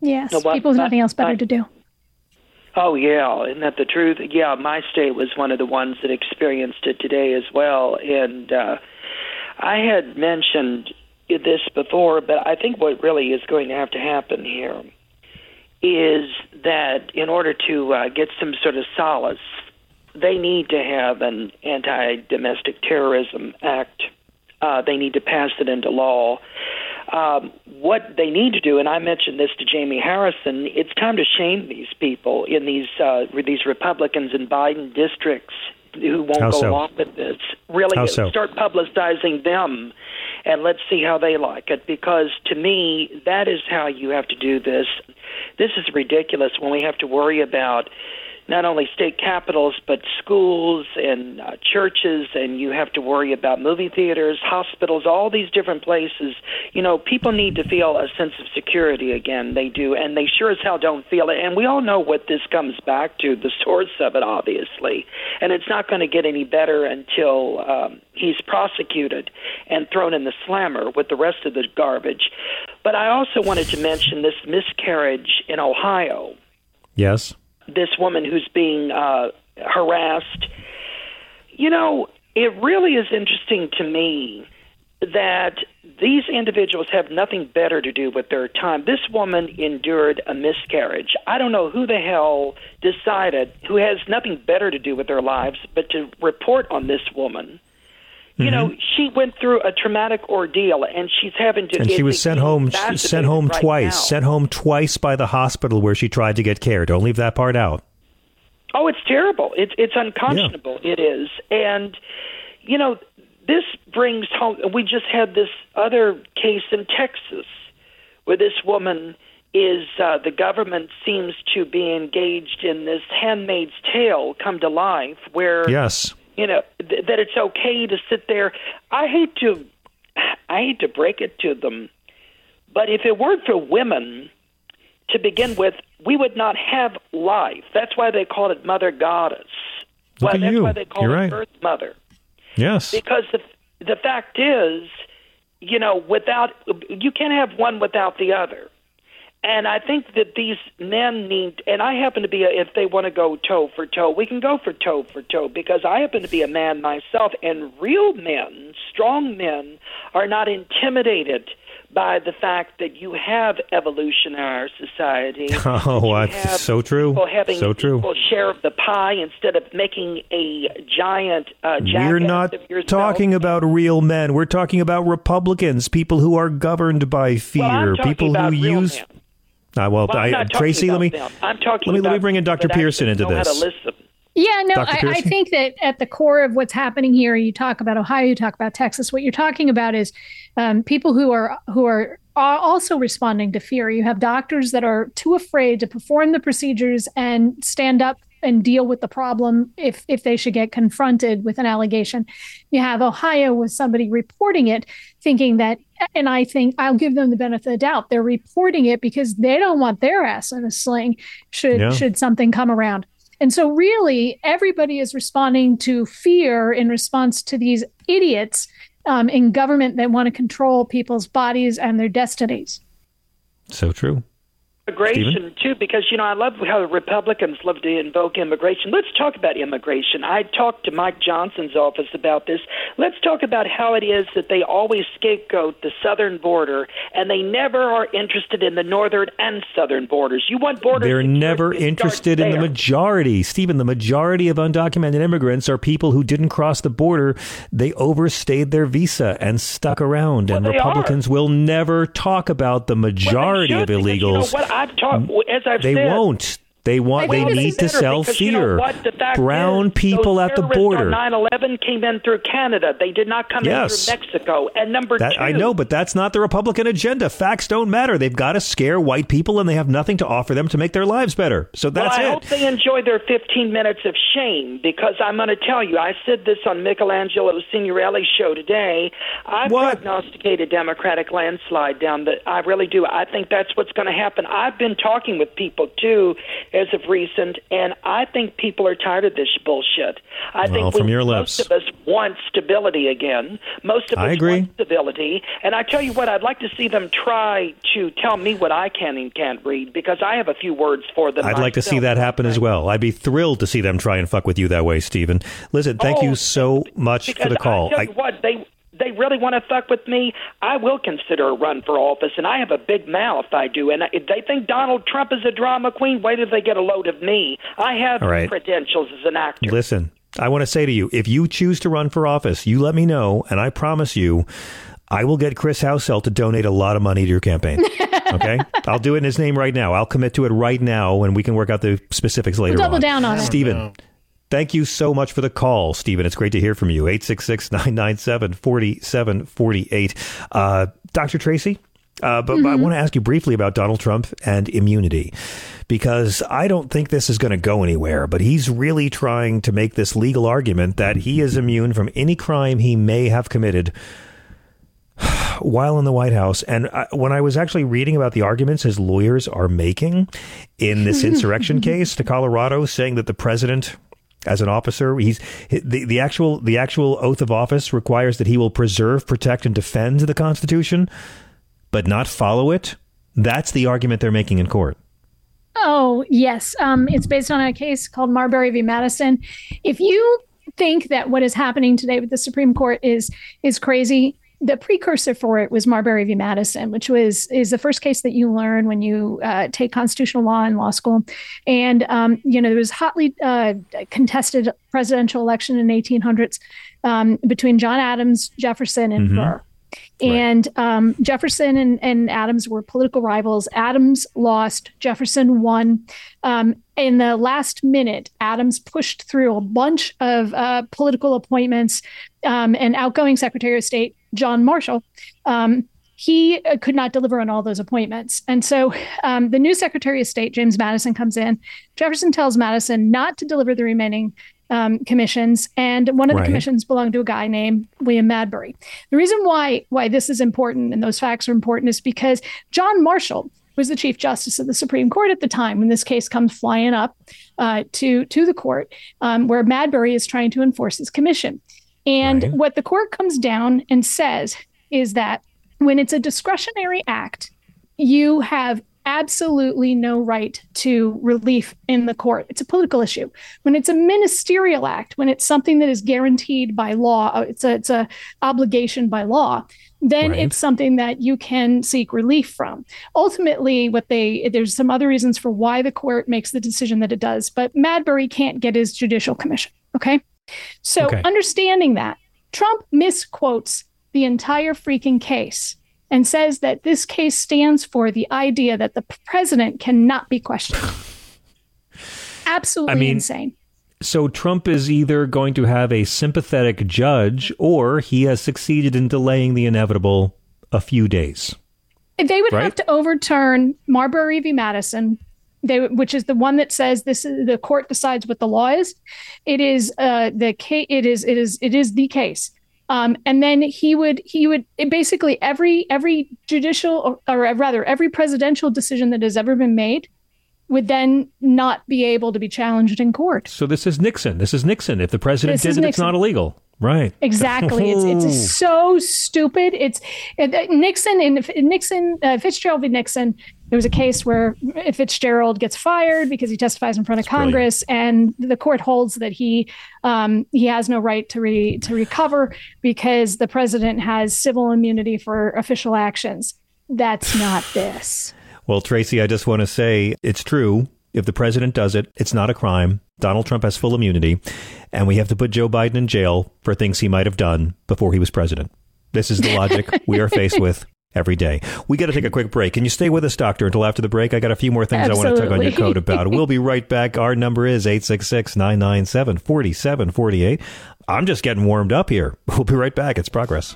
Yes, No, what- people have nothing else better to do. Oh yeah, isn't that the truth? Yeah, my state was one of the ones that experienced it today as well, and uh, I had mentioned this before, but I think what really is going to have to happen here is that in order to uh, get some sort of solace, they need to have an anti-domestic terrorism act. Uh, they need to pass it into law. Um, what they need to do, and I mentioned this to Jamie Harrison, it's time to shame these people in these uh, these Republicans in Biden districts who won't How go so? along with this. Really, so? start publicizing them, and let's see how they like it. Because to me, that is how you have to do this. This is ridiculous when we have to worry about not only state capitals but schools and uh, churches and you have to worry about movie theaters hospitals all these different places. You know people need to feel a sense of security again. They do and they sure as hell don't feel it. And we all know what this comes back to the source of it obviously. And it's not going to get any better until um, he's prosecuted and thrown in the slammer with the rest of the garbage. But i also wanted to mention this miscarriage in ohio. Yes. This woman who's being uh, harassed. You know, it really is interesting to me that these individuals have nothing better to do with their time. This woman endured a miscarriage. I don't know who the hell decided, who has nothing better to do with their lives, but to report on this woman. You know, she went through a traumatic ordeal, and she's having to. And she was sent home sent home right twice. now. Sent home twice by the hospital where she tried to get care. Don't leave that part out. Oh, it's terrible. It's it's unconscionable. It is, and you know, this brings home. We just had this other case in Texas where this woman is uh, the government seems to be engaged in this Handmaid's Tale come to life, where Yes. You know th- that it's okay to sit there. I hate to, I hate to break it to them, but if it weren't for women to begin with, we would not have life. That's why they call it Mother Goddess. Look well, at that's you. why they call You're it right. Earth Mother. Yes. Because the the fact is, you know, without you can't have one without the other. And I think that these men need, and I happen to be, a, if they want to go toe for toe, we can go for toe for toe because I happen to be a man myself, and real men, strong men, are not intimidated by the fact that you have evolution in our society. Oh, that's so true. People having So true. equal share of the pie instead of making a giant uh, We're not talking about real men. We're talking about Republicans, people who are governed by fear, Well, people who use. men. Ah, well, Well, I'm not talking Tracy, let me them. I'm talking let me let me bring in Dr. Pearson into know how to this. Yeah, no, I, I think that at the core of what's happening here, you talk about Ohio, you talk about Texas. What you're talking about is um, people who are who are are also responding to fear. You have doctors that are too afraid to perform the procedures and stand up and deal with the problem if if they should get confronted with an allegation. You have Ohio with somebody reporting it, thinking that, and I think I'll give them the benefit of the doubt. They're reporting it because they don't want their ass in a sling should yeah. should something come around. And so, really, everybody is responding to fear in response to these idiots um, in government that want to control people's bodies and their destinies. So true immigration Stephen? too because you know I love how the Republicans love to invoke immigration. Let's talk about immigration. I talked to Mike Johnson's office about this. Let's talk about how it is that they always scapegoat the southern border and they never are interested in the northern and southern borders. You want borders They're never interested in the majority. Stephen, the majority of undocumented immigrants are people who didn't cross the border. They overstayed their visa and stuck around well, and Republicans are. will never talk about the majority well, of illegals. Because, you know I've talked mm. as I've they said. They won't. They want. They need to sell fear. You know what? The fact Brown is, people at the border. 9/11 came in through Canada. They did not come yes. in through Mexico. And number that, two, I know, but that's not the Republican agenda. Facts don't matter. They've got to scare white people, and they have nothing to offer them to make their lives better. So that's well, I it. hope they enjoy their 15 minutes of shame because I'm going to tell you. I said this on Michelangelo Signorile's show today. I what? prognosticated Democratic landslide down the. I really do. I think that's what's going to happen. I've been talking with people too, as of recent and I think people are tired of this bullshit. I well, think we, most of us want stability again. Most of I us agree. want stability, and I tell you what, I'd like to see them try to tell me what I can and can't read because I have a few words for them. I'd myself. like to see that happen as well. I'd be thrilled to see them try and fuck with you that way, Stephen. Listen, thank oh, you so much for the call. I tell you I, what, they they really want to fuck with me, I will consider a run for office, and I have a big mouth. I do, and if they think Donald Trump is a drama queen, wait till they get a load of me. I have right. credentials as an actor. Listen, I want to say to you, if you choose to run for office, you let me know, and I promise you. I will get Chris Housel to donate a lot of money to your campaign. Okay, I'll do it in his name right now. I'll commit to it right now, and we can work out the specifics later. We'll double on. down on it, Stephen. Thank you so much for the call, Stephen. It's great to hear from you. 866 997 4748. Uh, Dr. Tracy, uh, but, mm-hmm. but I want to ask you briefly about Donald Trump and immunity because I don't think this is going to go anywhere. But he's really trying to make this legal argument that he is immune from any crime he may have committed while in the White House. And I, when I was actually reading about the arguments his lawyers are making in this insurrection case to Colorado, saying that the president as an officer. He's the, the actual the actual oath of office requires that he will preserve, protect, and defend the Constitution, but not follow it. That's the argument they're making in court. Oh yes, um, it's based on a case called Marbury v. Madison. If you think that what is happening today with the Supreme Court is is crazy, the precursor for it was Marbury v. Madison, which was is the first case that you learn when you uh, take constitutional law in law school. And um, you know there was hotly uh, contested presidential election in 1800s um, between John Adams, Jefferson, and mm-hmm. Burr. And um, Jefferson and, and, Adams were political rivals. Adams lost, Jefferson won. Um, in the last minute, Adams pushed through a bunch of uh, political appointments. Um, and outgoing Secretary of State John Marshall, um, he uh, could not deliver on all those appointments. And so um, the new Secretary of State, James Madison, comes in. Jefferson tells Madison not to deliver the remaining um, commissions, and one of the commissions belonged to a guy named William Marbury. The reason why why this is important and those facts are important is because John Marshall was the Chief Justice of the Supreme Court at the time when this case comes flying up uh, to to the court, um, where Marbury is trying to enforce his commission. And right. what the court comes down and says is that when it's a discretionary act, you have absolutely no right to relief in the court. It's a political issue. When it's a ministerial act, when it's something that is guaranteed by law, uh, it's a it's a obligation by law, then right. it's something that you can seek relief from. Ultimately, what they there's some other reasons for why the court makes the decision that it does, but Marbury can't get his judicial commission. Okay. So, okay. understanding that, Trump misquotes the entire freaking case and says that this case stands for the idea that the president cannot be questioned. Absolutely I mean, insane. So Trump is either going to have a sympathetic judge or he has succeeded in delaying the inevitable a few days. They would right? have to overturn Marbury v. Madison, they, which is the one that says this is the court decides what the law is. It is uh, the case. It is it is it is the case. Um, and then he would he would basically every every judicial or, or rather every presidential decision that has ever been made would then not be able to be challenged in court. So this is Nixon. This is Nixon. If the president This did it, it's not illegal. Right. Exactly. It's it's so stupid. It's uh, Nixon and Nixon uh, Fitzgerald v. Nixon. There was a case where Fitzgerald gets fired because he testifies in front of Congress, and the court holds that he um, he has no right to re, to recover because the president has civil immunity for official actions. That's not this. Well, Tracy, I just want to say it's true. If the president does it, it's not a crime. Donald Trump has full immunity, and we have to put Joe Biden in jail for things he might have done before he was president. This is the logic we are faced with every day. We got to take a quick break. Can you stay with us, doctor, until after the break? I got a few more things I want to tug on your Absolutely. coat about. We'll be right back. Our number is 866 997 4748. I'm just getting warmed up here. We'll be right back. It's progress.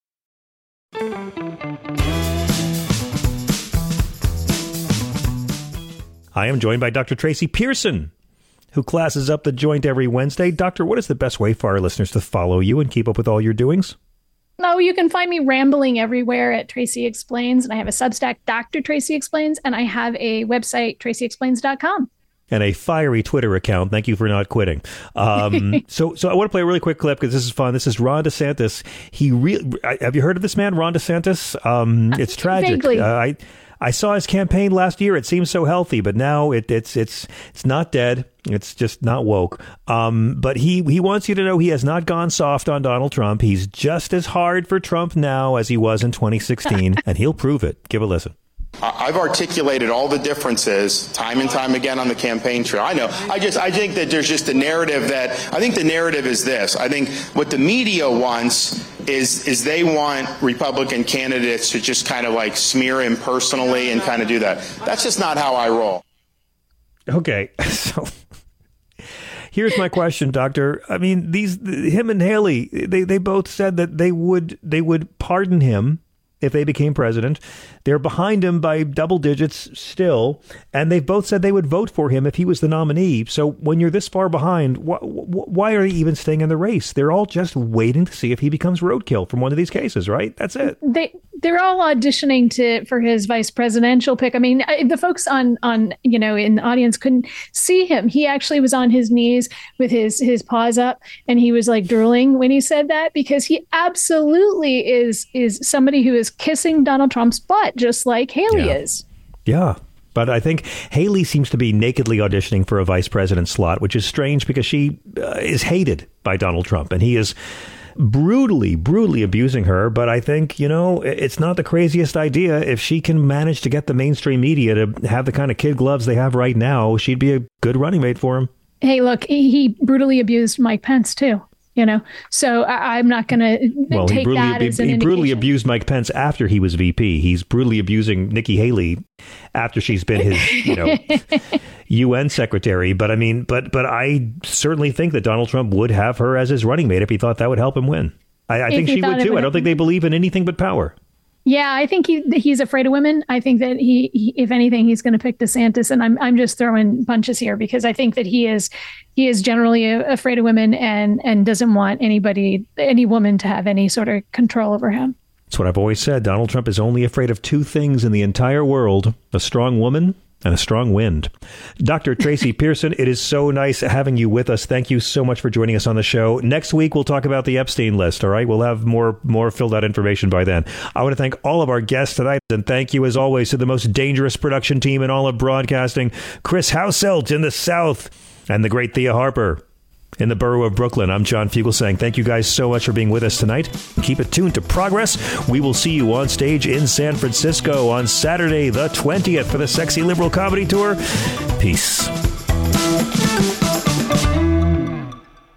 I am joined by Dr. Tracy Pearson, who classes up the joint every Wednesday. Doctor, what is the best way for our listeners to follow you and keep up with all your doings? No, you can find me rambling everywhere at Tracy Explains, and I have a Substack, Dr. Tracy Explains, and I have a website, tracyexplains.com. and a fiery Twitter account. Thank you for not quitting. Um, so, so I want to play a really quick clip because this is fun. This is Ron DeSantis. He really have you heard of this man, Ron DeSantis? Um, it's tragic. Uh, I I saw his campaign last year. It seems so healthy, but now it, it's it's it's not dead. It's just not woke. Um, but he he wants you to know he has not gone soft on Donald Trump. He's just as hard for Trump now as he was in 2016, and he'll prove it. Give a listen. I've articulated all the differences time and time again on the campaign trail. I know. I just I think that there's just a narrative that I think the narrative is this. I think what the media wants is is they want Republican candidates to just kind of like smear him personally and kind of do that. That's just not how I roll. Okay, so here's my question, Doctor. I mean, these him and Haley, they they both said that they would they would pardon him if they became president. They're behind him by double digits still, and they've both said they would vote for him if he was the nominee. So when you're this far behind, wh- wh- why are they even staying in the race? They're all just waiting to see if he becomes roadkill from one of these cases, right? That's it. They they're all auditioning to for his vice presidential pick. I mean, I, the folks on on you know in the audience couldn't see him. He actually was on his knees with his his paws up, and he was like drooling when he said that because he absolutely is is somebody who is kissing Donald Trump's butt, just like Haley Yeah. is. Yeah. But I think Haley seems to be nakedly auditioning for a vice president slot, which is strange because she uh, is hated by Donald Trump and he is brutally, brutally abusing her. But I think, you know, it's not the craziest idea. If she can manage to get the mainstream media to have the kind of kid gloves they have right now, she'd be a good running mate for him. Hey, look, he, brutally abused Mike Pence too. You know, so I, I'm not going to Well, he take brutally, that as an he brutally indication. abused Mike Pence after he was VP. He's brutally abusing Nikki Haley after she's been his, you know, UN secretary. But I mean, but but I certainly think that Donald Trump would have her as his running mate if he thought that would help him win. I, I think she would too. would I don't think they believe in anything but power. Yeah, I think he he's afraid of women. I think that he, he if anything, he's going to pick DeSantis, and I'm I'm just throwing punches here because I think that he is he is generally afraid of women and and doesn't want anybody any woman to have any sort of control over him. That's what I've always said. Donald Trump is only afraid of two things in the entire world a strong woman and a strong wind. Dr. Tracy Pearson, it is so nice having you with us. Thank you so much for joining us on the show. Next week we'll talk about the Epstein list, all right? We'll have more more filled out information by then. I want to thank all of our guests tonight and thank you as always to the most dangerous production team in all of broadcasting, Chris Hauselt in the South and the great Thea Harper in the borough of Brooklyn. I'm John Fugelsang. Thank you guys so much for being with us tonight. Keep it tuned to Progress. We will see you on stage in San Francisco on Saturday, the 20th, for the Sexy Liberal Comedy Tour. Peace.